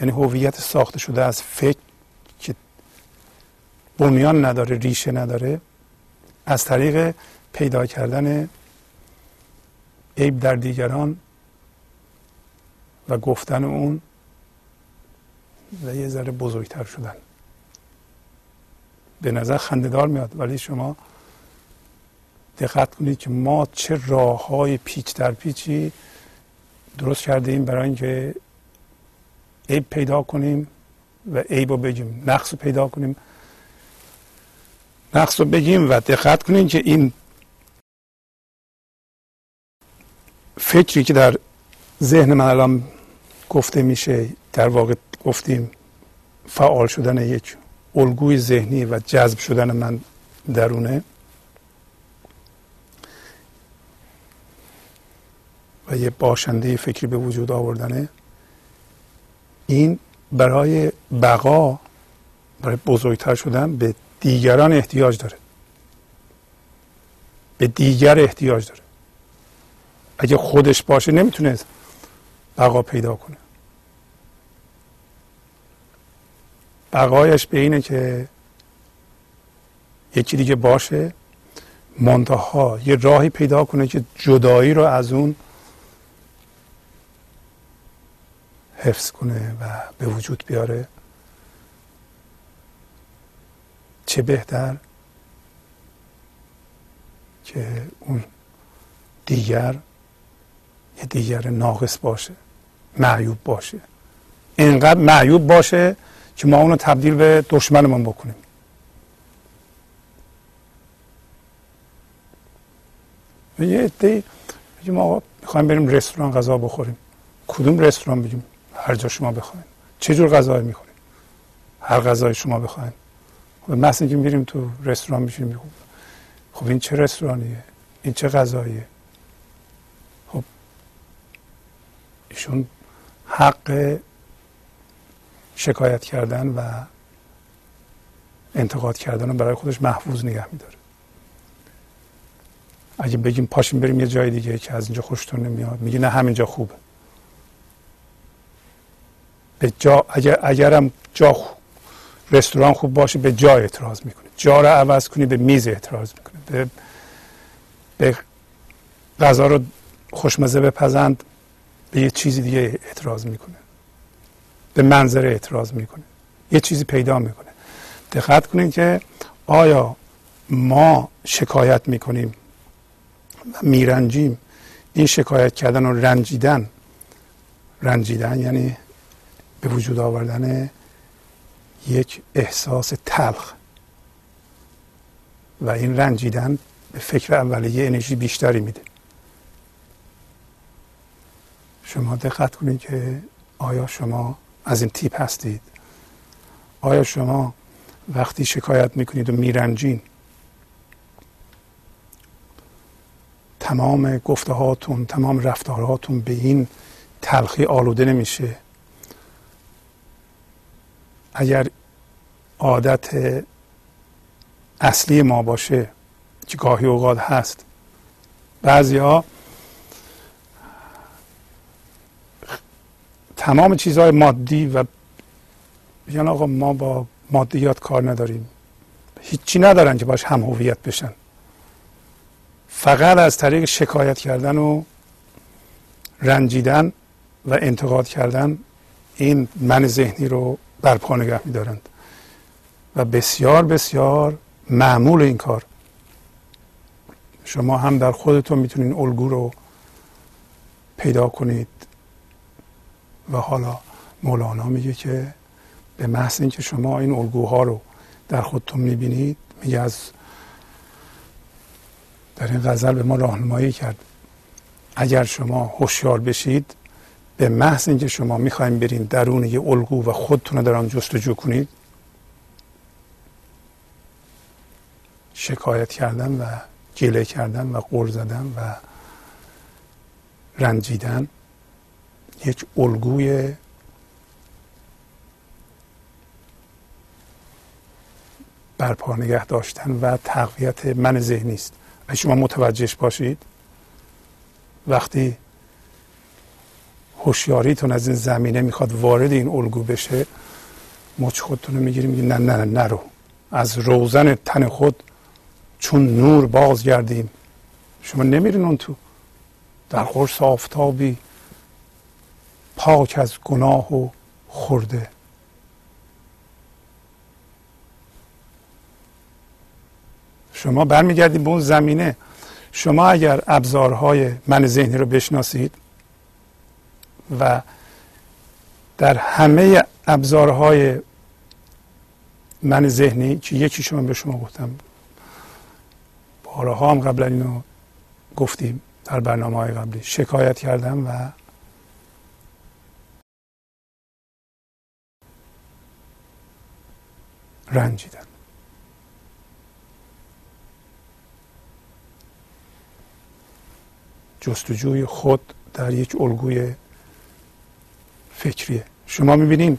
[SPEAKER 1] یعنی هویت ساخته شده از فکر که بنیان نداره ریشه نداره از طریق پیدا کردن عیب در دیگران و گفتن اون و یه ذره بزرگتر شدن. به نظر خندهدار میاد ولی شما دقت کنید که ما چه راه های پیچ در پیچی درست کرده ایم برای اینکه عیب پیدا کنیم و عیب رو بگیم نقص رو پیدا کنیم. نقص رو بگیم و دقت کنیم که این فکری که در ذهن من الان گفته میشه در واقع گفتیم فعال شدن یک الگوی ذهنی و جذب شدن من درونه. و یه باشنده فکری به وجود آوردنه. این برای بقا برای بزرگتر شدن به دیگران احتیاج داره. به دیگر احتیاج داره. اگه خودش باشه نمی‌تونه بقا پیدا کنه. بقایش به اینه که یکی دیگه باشه منتها یه راهی پیدا کنه که جدایی رو از اون حفظ کنه و به وجود بیاره. چه بهتر که اون دیگر یه دیگر ناقص باشه معیوب باشه. اینقدر معیوب باشه که ما اونو تبدیل به دشمنمون بکنیم. یه عده بگیم آقا می‌خوایم بریم رستوران غذا بخوریم. کدوم رستوران بگیم هر جا شما بخواین. چه جور غذایی می‌خوریم هر غذای شما بخواین. خب مثلا که میریم تو رستوران میشیم خب این چه رستورانیه؟ این چه غذاییه؟ خب ایشون حق شکایت کردن و انتقاد کردن رو برای خودش محفوظ نگه میداره. اگه بگیم پاشیم بریم یه جای دیگه که از اینجا خوشتون نمیاد میگه نه همینجا خوبه. به جا اگر اگرم جا خوب رستوران خوب باشه به جا اعتراض می‌کنه. جا رو عوض کنی به میز اعتراض می‌کنه. به, به غذا رو خوشمزه بپزند به یه چیزی دیگه اعتراض می‌کنه. به منظره اعتراض می‌کنه. یه چیزی پیدا می‌کنه. دقت کنید که آیا ما شکایت می‌کنیم و میرنجیم؟ این شکایت کردن و رنجیدن. رنجیدن یعنی به وجود آوردن یک احساس تلخ و این رنجیدن به فکر اولیه انرژی بیشتری میده. شما دقت کنید که آیا شما از این تیپ هستید؟ آیا شما وقتی شکایت می‌کنید و میرنجین تمام گفته هاتون تمام رفتارهاتون به این تلخی آلوده نمیشه؟ اگر عادت اصلی ما باشه که گاهی اوقات هست بعضی ها تمام چیزهای مادی و یعنی آقا ما با مادیات کار نداریم. هیچی ندارن که باش هم هویت بشن. فقط از طریق شکایت کردن و رنجیدن و انتقاد کردن این من ذهنی رو برپا نگه میدارند. و بسیار بسیار معمول این کار. شما هم در خودتون می‌تونید الگو رو پیدا کنید. و حالا مولانا میگه که به محض اینکه شما این الگوها رو در خودتون می‌بینید میگه از در این غزل به ما راهنمایی کرد. اگر شما هوشیار بشید به محض اینکه شما می‌خوایم برین درون یه الگو و خودتون رو در آن جستجو کنید شکایت کردن و گله کردن و قول زدن و رنجیدن یک الگوی برپا نگه داشتن و تقویت من ذهنی است. اگه شما متوجهش باشید وقتی هوشیاریتون از این زمینه می‌خواد وارد این الگو بشه مچ خودتون رو می‌گیریم؟ میگیم نه نه نرو از روزن تن خود چون نور بازگردیم. شما نمیرین اون تو. در قرص آفتابی پاک از گناه و خورده. شما برمیگردید به اون زمینه. شما اگر ابزارهای من ذهنی رو بشناسید و در همه ابزارهای من ذهنی که یکی شما به شما گفتم. بارها هم قبلا اینو گفتیم در برنامه های قبلی. شکایت کردم و رنجیدن جستجوی خود در یک الگوی فکریه. شما می‌بینین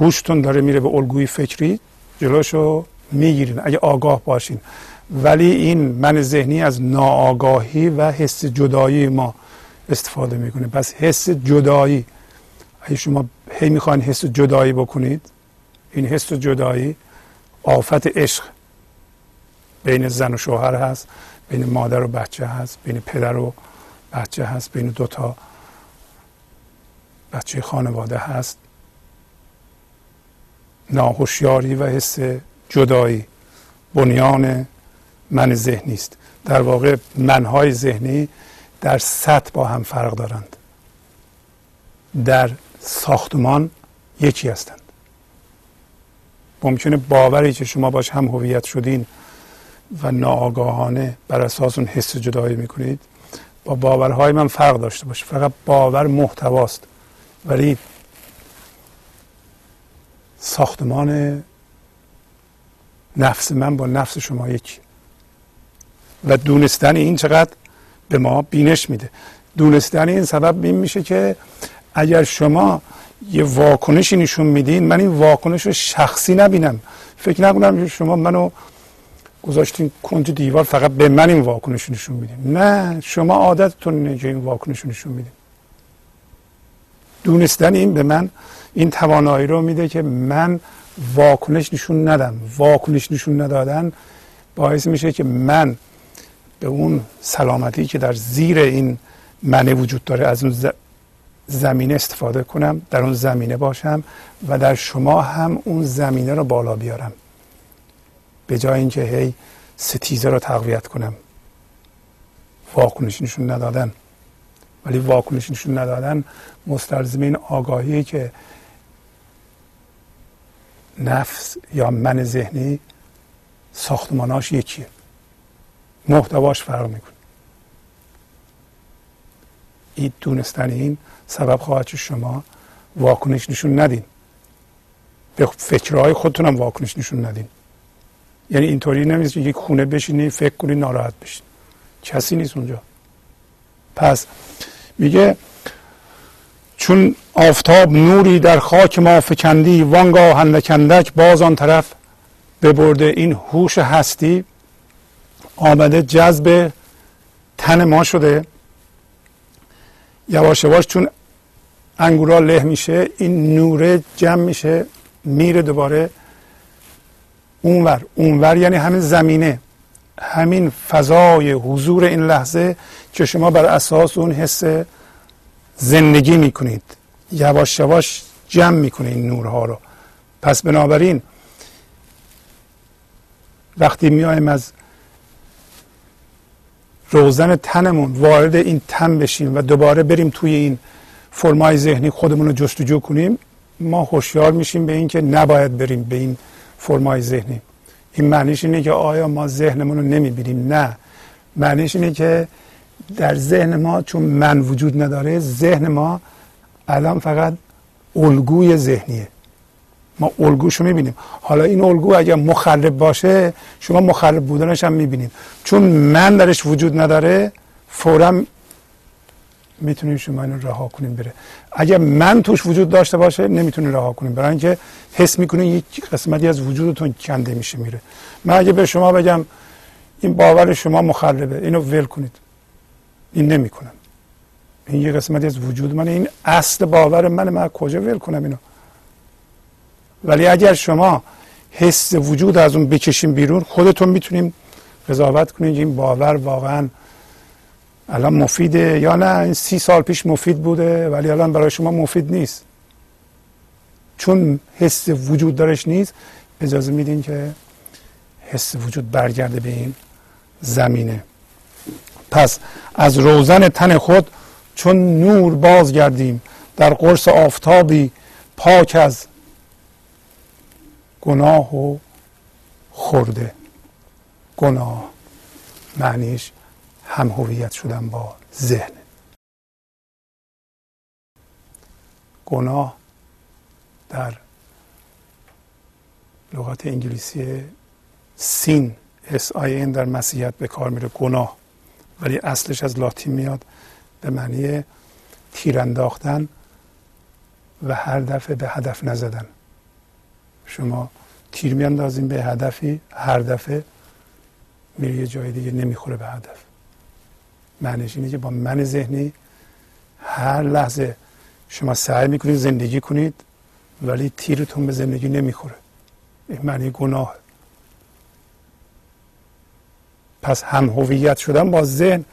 [SPEAKER 1] هوشتون داره میره به الگوی فکری جلوشو می‌گیرین اگه آگاه باشین. ولی این من ذهنی از ناآگاهی و حس جدایی ما استفاده می‌کنه. پس حس جدایی اگه شما هی می‌خواین حس جدایی بکنید این حس جدایی آفت عشق بین زن و شوهر هست بین مادر و بچه هست بین پدر و بچه هست بین دوتا بچه خانواده هست. ناهوشیاری و حس جدایی بنیان من ذهنی است. در واقع منهای ذهنی در سطح با هم فرق دارند. در ساختمان یکی هستند. ممکنه باوری که شما باش هم هویت شدین و ناآگاهانه بر اساس اون حس جدایی می‌کنید با باورهای من فرق داشته باشه. فقط باور محتواست. ولی ساختمان نفس من با نفس شما یکی و دونستن این چقدر به ما بینش میده. دونستن این سبب این میشه که اگر شما یه واکنشی نشون میدین من این واکنش رو شخصی نبینم. فکر نکنم شما منو گذاشتین کنج دیوار فقط به من این واکنش نشون میدین. نه شما عادتتون اینه که این واکنش نشون میدین. دونستن این به من این توانایی رو میده که من واکنش نشون ندم واکنش نشون ندادن باعث میشه که من به اون سلامتی که در زیر این منه وجود داره از اون زمینه استفاده کنم در اون زمینه باشم و در شما هم اون زمینه رو بالا بیارم. به جای اینکه هی ستیزه رو تقویت کنم. واکنش نشون ندادن. ولی واکنش نشون ندادن مستلزم این آگاهی که نفس یا من ذهنی ساختماناش یکیه. محتواش فرق می‌کنه. این دونستن این سبب خواهد شما واکنش نشون ندین. به فکرهای خودتونم واکنش نشون ندین. یعنی اینطوری نمیشه یک خونه بشینی فکر کنی ناراحت بشین. کسی نیست اونجا. پس میگه چون آفتاب نوری در خاک ما فکندی وانگاه هندکندک باز آن طرف ببرده این هوش هستی آمده جذب تن ما شده. یواش یواش چون انگورا له میشه این نوره جمع میشه میره دوباره اونور. اونور یعنی همین زمینه. همین فضای حضور این لحظه که شما بر اساس اون حس زندگی می‌کنید. یواش یواش جمع می‌کنه این نورها رو. پس بنابراین وقتی میایم از روزن تنمون وارد این تن بشیم و دوباره بریم توی این فرمای ذهنی خودمون رو جستجو کنیم ما هوشیار میشیم به اینکه نباید بریم به این فرمای ذهنی. این معنیش اینه که آیا ما ذهنمون رو نمی‌بینیم؟ نه. معنیش اینه که در ذهن ما چون من وجود نداره ذهن ما الان فقط الگوی ذهنیه. ما الگوش رو می‌بینیم. حالا این الگو اگر مخرب باشه شما مخرب بودنش هم می‌بینیم چون من درش وجود نداره فورا می‌تونیم شما اینو رها کنیم بره. اگر من توش وجود داشته باشه نمی‌تونیم رها کنیم. برای اینکه حس می‌کنین یک قسمتی از وجودتون کنده میشه میره. من اگه به شما بگم این باور شما مخربه. اینو ول کنید. این نمی‌کنم این یه قسمتی از وجود من این اصل باور من من کجا ول کنم اینو؟ ولی اگر شما حس وجود از اون بکشیم بیرون خودتون می‌تونیم قضاوت کنید این باور واقعا الان مفیده یا نه؟ این سی سال پیش مفید بوده ولی الان برای شما مفید نیست. چون حس وجود دارش نیست اجازه میدین که حس وجود برگرده به این زمینه. پس از روزن تن خود چون نور بازگردیم در قرص آفتابی پاک از گناه و خورده. گناه معنیش هم هویت شدن با ذهن. گناه در لغت انگلیسی سین آی در مسیحیت به کار میره. گناه. ولی اصلش از لاتین میاد به معنی تیر انداختن و هر دفعه به هدف نزدن. شما تیر میاندازیم به هدفی هر دفعه میره یه جای دیگه نمی‌خوره به هدف. معنیش اینه که با من ذهنی هر لحظه شما سعی می‌کنید زندگی کنید ولی تیرتون به زندگی نمی‌خوره. این معنی گناه پس هم هویت شدن با ذهن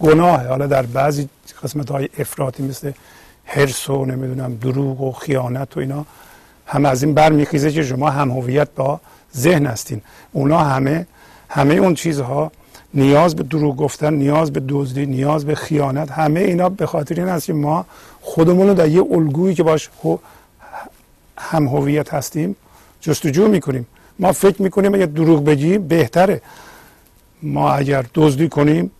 [SPEAKER 1] گناه. حالا در بعضی قسمت های افراطی مثل حرس و نمی‌دونم دروغ و خیانت و اینا هم از این برمیخیزه که شما هم هویت با ذهن هستین. اونا همه همه اون چیزها نیاز به دروغ گفتن نیاز به دزدی نیاز به خیانت همه اینا به خاطر این است که ما خودمون رو در یه الگویی که باش هم هویت هستیم جستجو می‌کنیم. ما فکر می‌کنیم اگر دروغ بگیم بهتره. ما اگر دزدی کنیم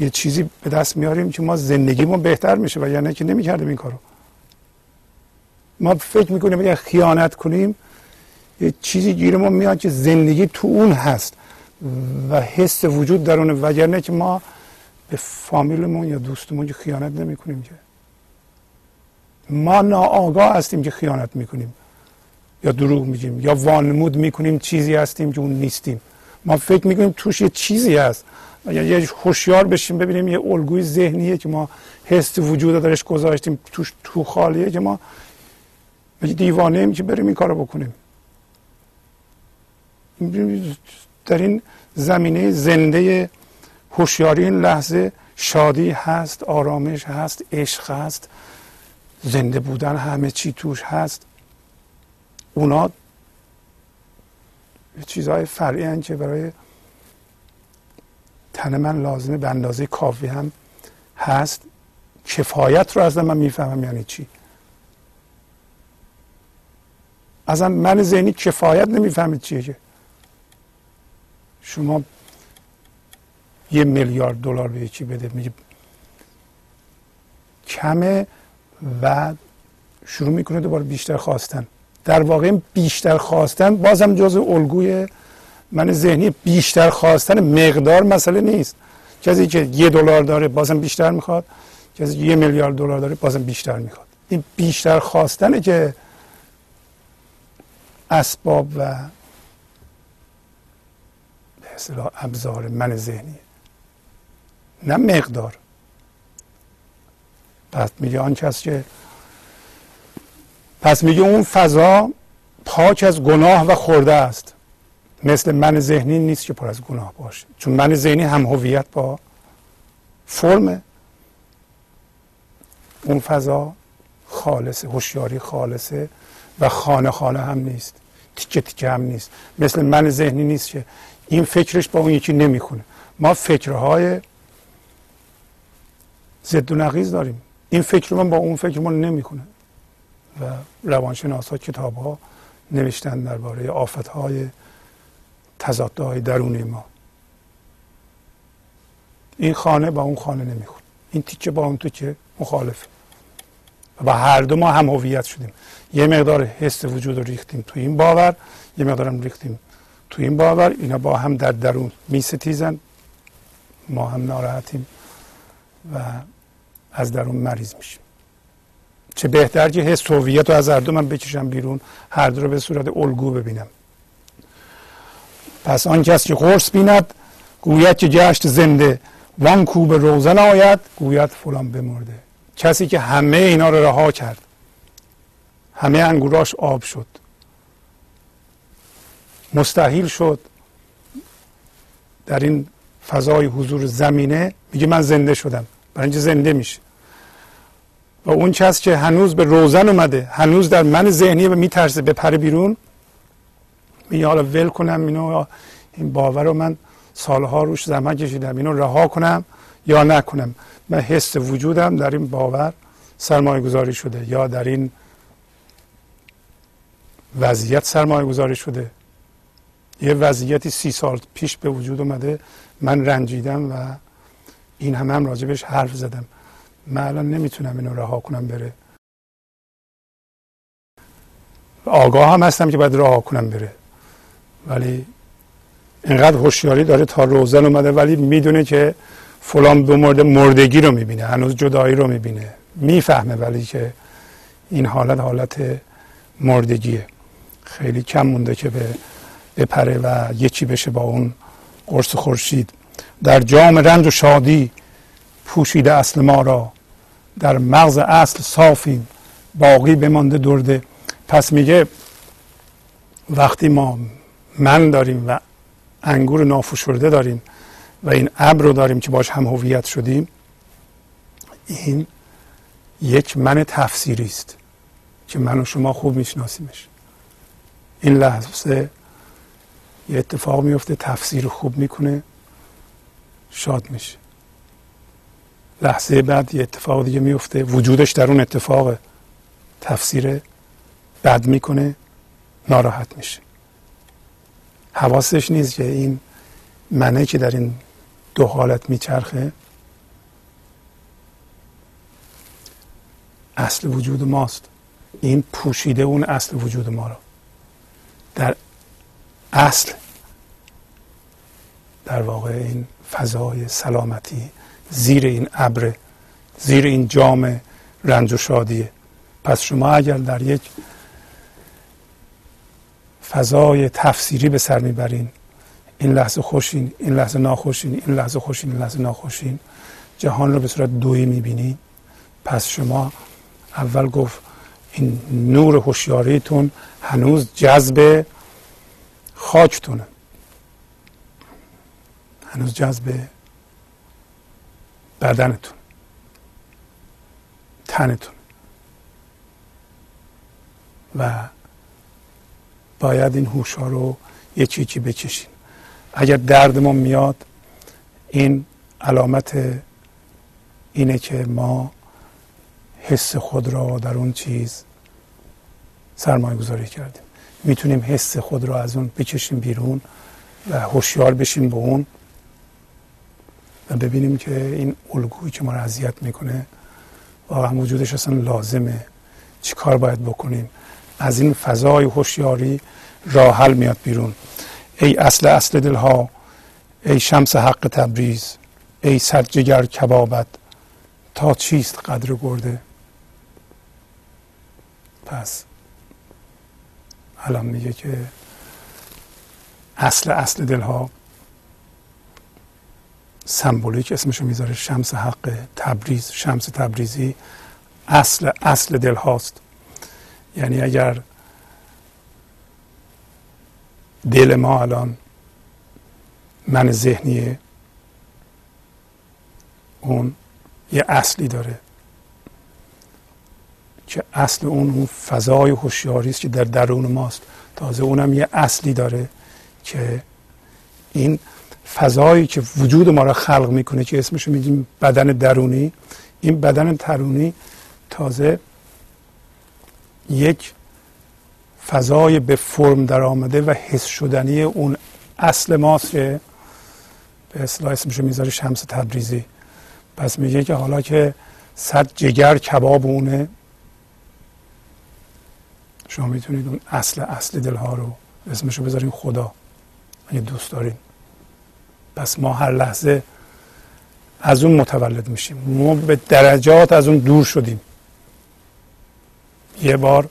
[SPEAKER 1] یه چیزی به دست میاریم که ما زندگیمون بهتر میشه و یعنی که نمی‌کردیم این کارو. ما فکر می‌کنیم اگر خیانت کنیم یه چیزی گیرمون میاد که زندگی تو اون هست و حس وجود در اونه. وگرنه که ما به فامیلمون یا دوستمون که خیانت نمی کنیم که. ما ناآگاه هستیم که خیانت می‌کنیم. یا دروغ میگیم یا وانمود می‌کنیم چیزی هستیم که اون نیستیم. ما فکر می‌کنیم توش یه چیزی هست. یا یه هوشیار بشیم ببینیم یه الگوی ذهنیه که ما حس وجود درش گذاشتیم توش تو خالیه که ما دیوانه ایم که بریم این کارو بکنیم. در این زمینه زنده هوشیاری این لحظه شادی هست آرامش هست عشق هست زنده بودن همه چی توش هست. اونا چیزهای فرعی که برای تن من لازمه به اندازه کافی هم هست. کفایت رو از من می‌فهمم یعنی چی؟ اصلا من ذهنی کفایت نمی‌فهمید چیه که شما یه میلیارد دلار به یکی بده. میگه کمه و شروع می‌کنه دوباره بیشتر خواستن. در واقع بیشتر خواستن بازم جز الگوی من ذهنی بیشتر خواستن مقدار مسئله نیست. کسی که یه دلار داره بازم بیشتر می‌خواد کسی که یه میلیارد دلار داره بازم بیشتر می‌خواد. این بیشتر خواستنه که اسباب و به ابزار من ذهنی. نه مقدار. پس میگه آن کس که پس میگه اون فضا پاک از گناه و خورده است. مثل من ذهنی نیست که پر از گناه باشه. چون من ذهنی هم هویت با فرم اون فضا خالصه هوشیاری خالصه و خانه خانه هم نیست. تیکه تیکه هم نیست. مثل من ذهنی نیست که این فکرش با اون یکی نمی‌خونه. ما فکرهای ضد و نقیز داریم. این فکر من با اون فکر من نمی‌خونه و روانشناس ها کتاب ها نوشتن درباره آفت های تضادهای درونی ما. این خانه با اون خانه نمی‌خونه این تیکه با اون تیکه مخالفه. و هر دو ما هم هویت شدیم. یه مقدار حس وجود رو ریختیم تو این باور یه مقدارم ریختیم تو این باور. اینا با هم در درون میستیزن. ما هم ناراحتیم و از درون مریض میشیم. چه بهتر که حس هویت رو از هر دو من بکشم بیرون هر دو رو به صورت الگو ببینم. پس آن کس که قرص بیند گوید که گشت زنده. وان کو به روزن آید گوید فلان بمرده. کسی که همه اینا رو رها کرد. همه انگوراش آب شد. مستحیل شد. در این فضای حضور زمینه میگه من زنده شدم. برای اینکه زنده میشه. و اون کس که هنوز به روزن اومده هنوز در من ذهنی و میترسه پر بیرون میگه حالا ول کنم اینو این باور رو من سالها روش زحمت کشیدم اینو رها کنم یا نکنم. من حس وجودم در این باور سرمایه گذاری شده یا در این وضعیت سرمایه گذاری شده. یه وضعیتی سی سال پیش به وجود اومده من رنجیدم و این همه هم راجبش حرف زدم. من الان نمی‌تونم اینو رها کنم بره. آگاه هم هستم که باید رها کنم بره. ولی اینقدر هوشیاری داره تا روزن اومده ولی می‌دونه که فلان به مورد مردگی رو می‌بینه هنوز جدایی رو می‌بینه. می‌فهمه ولی که این حالت حالت مردگیه. خیلی کم مونده که به بپره و یکی بشه با اون قرص خورشید. در جام رنج و شادی پوشیده اصل ما را. در مغز اصل صافیم باقی بمانده درده. پس میگه وقتی ما من داریم و انگور نافشرده داریم و این ابر رو داریم که باش هم هویت شدیم این یک من تفسیری است که من و شما خوب میشناسیمش. این لحظه یه اتفاق میفته تفسیر خوب می‌کنه شاد میشه. لحظه بعد یه اتفاق دیگه میفته. وجودش در اون اتفاق تفسیر بد می‌کنه ناراحت میشه. حواسش نیست که این منه که در این دو حالت میچرخه. اصل وجود ماست. این پوشیده اون اصل وجود ما رو. در اصل در واقع این فضای سلامتی زیر این ابر زیر این جام رنج و شادیه. پس شما اگر در یک فضای تفسیری به سر می‌برین این لحظه خوشین این لحظه ناخوشین این لحظه خوشین این لحظه ناخوشین جهان رو به صورت دویی می‌بینین پس شما اول گفت این نور هوشیاریتون هنوز جذب خاکتونه. هنوز جذب بدنتون. تنتون. و باید این هوش ها رو یه چیچی بکشین. اگر دردمون میاد این علامت اینه که ما حس خود را در اون چیز سرمایه گذاری کردیم. می‌تونیم حس خود را از اون بکشیم بیرون و هوشیار بشیم به اون. ببینیم که این الگویی که ما را اذیت می‌کنه واقعا وجودش اصلا لازمه. چی کار باید بکنیم؟ از این فضای هوشیاری راه حل میاد بیرون. ای اصل اصل دلها ای شمس حق تبریز ای جگر کبابت تا چیست قدر گرده؟ پس الان میگه که اصل اصل دلها سمبولیک اسمشو می‌ذاره شمس حق تبریز شمس تبریزی اصل اصل دل هاست. یعنی اگر دل ما الان من ذهنیه اون یه اصلی داره که اصل اون اون فضای هوشیاری است که در درون ماست. تازه اونم یه اصلی داره که این فضایی که وجود ما را خلق می‌کنه که اسمشو میگیم بدن درونی این بدن درونی تازه یک فضای به فرم در آمده و حس شدنی اون اصل ماست که به اصلاح اسمشو می‌ذاره شمس تبریزی. پس میگه که حالا که صد جگر کباب اونه شما می‌تونید اون اصل اصل دلها رو اسمشو بذارین خدا. اگه دوست دارین. پس ما هر لحظه از اون متولد میشیم. ما به درجات از اون دور شدیم. یه بار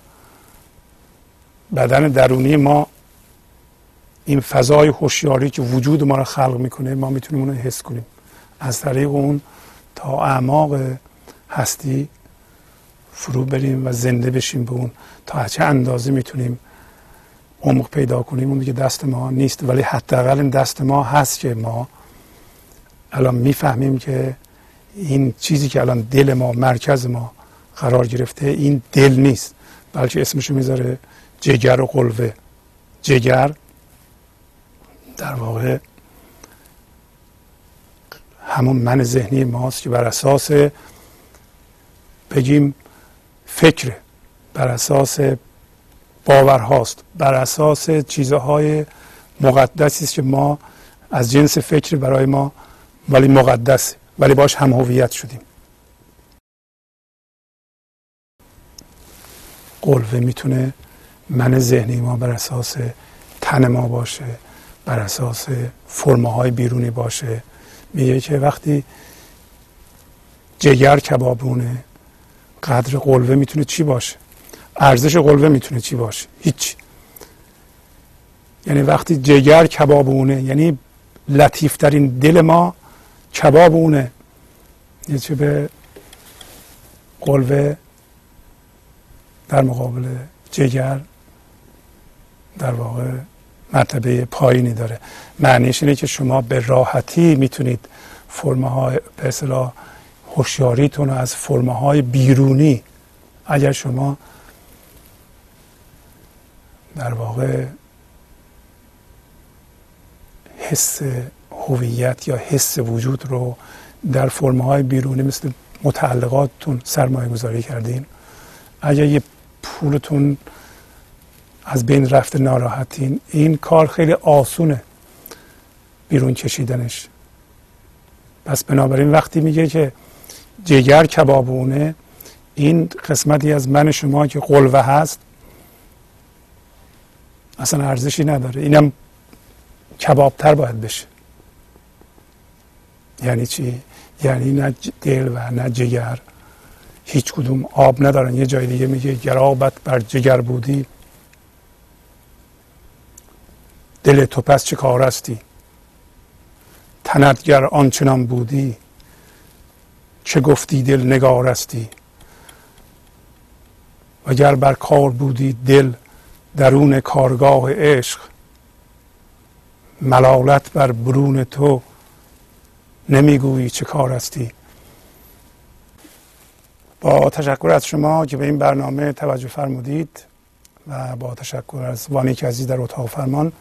[SPEAKER 1] بدن درونی ما این فضای هوشیاری که وجود ما رو خلق می‌کنه ما می‌تونیم اون رو حس کنیم. از طریق اون تا اعماق هستی فرو بریم و زنده بشیم به اون. تا چه اندازه می‌تونیم عمق پیدا کنیم. اون دیگه دست ما نیست. ولی حداقل این دست ما هست که ما الان می‌فهمیم که این چیزی که الان دل ما مرکز ما قرار گرفته این دل نیست. بلکه اسمشو می‌ذاره جگر و قلوه. جگر در واقع همون من ذهنی ماست که بر اساس بگیم فکر بر اساس باورهاست. بر اساس چیزهای مقدسی است که ما از جنس فکر برای ما ولی مقدس ولی باش هم هویت شدیم. قلوه می‌تونه من ذهنی ما بر اساس تن ما باشه بر اساس فرمه های بیرونی باشه. میگه که وقتی جگر کبابونه قدر قلوه می‌تونه چی باشه؟ ارزش قلوه می‌تونه چی باشه؟ هیچ. یعنی وقتی جگر کبابونه یعنی لطیفترین دل ما کبابونه. یه چه به قلوه در مقابل جگر در واقع مرتبه پایینی داره. معنیش اینه که شما به راحتی می‌تونید فرمه های به اصطلاح هوشیاریتون از فرمه های بیرونی اگر شما در واقع حس هویت یا حس وجود رو در فرمه های بیرونی مثل متعلقاتتون سرمایه گذاری کردین. اگر یه پولتون از بین رفته ناراحتین این کار خیلی آسونه بیرون کشیدنش. پس بنابراین وقتی میگه که جگر کبابونه این قسمتی از من شما که قلوه هست اصلا ارزشی نداره. اینم کبابتر باید بشه. یعنی چی؟ یعنی نه دل و نه جگر. هیچ کدوم آب ندارن. یه جای دیگه میگه گرابت بر جگر بودی. دل تو پس چه کار استی تنتگر آنچنان بودی. چه گفتی دل نگارستی و گر بر کار بودی دل درون کارگاه عشق. ملالت بر برون تو نمی‌گویی چه کار هستی. با تشکر از شما که به این برنامه توجه فرمودید و با تشکر از وانی عزیز در اتاق فرمان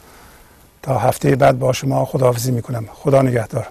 [SPEAKER 1] تا هفته بعد با شما خداحافظی می‌کنم. خدا نگهدار.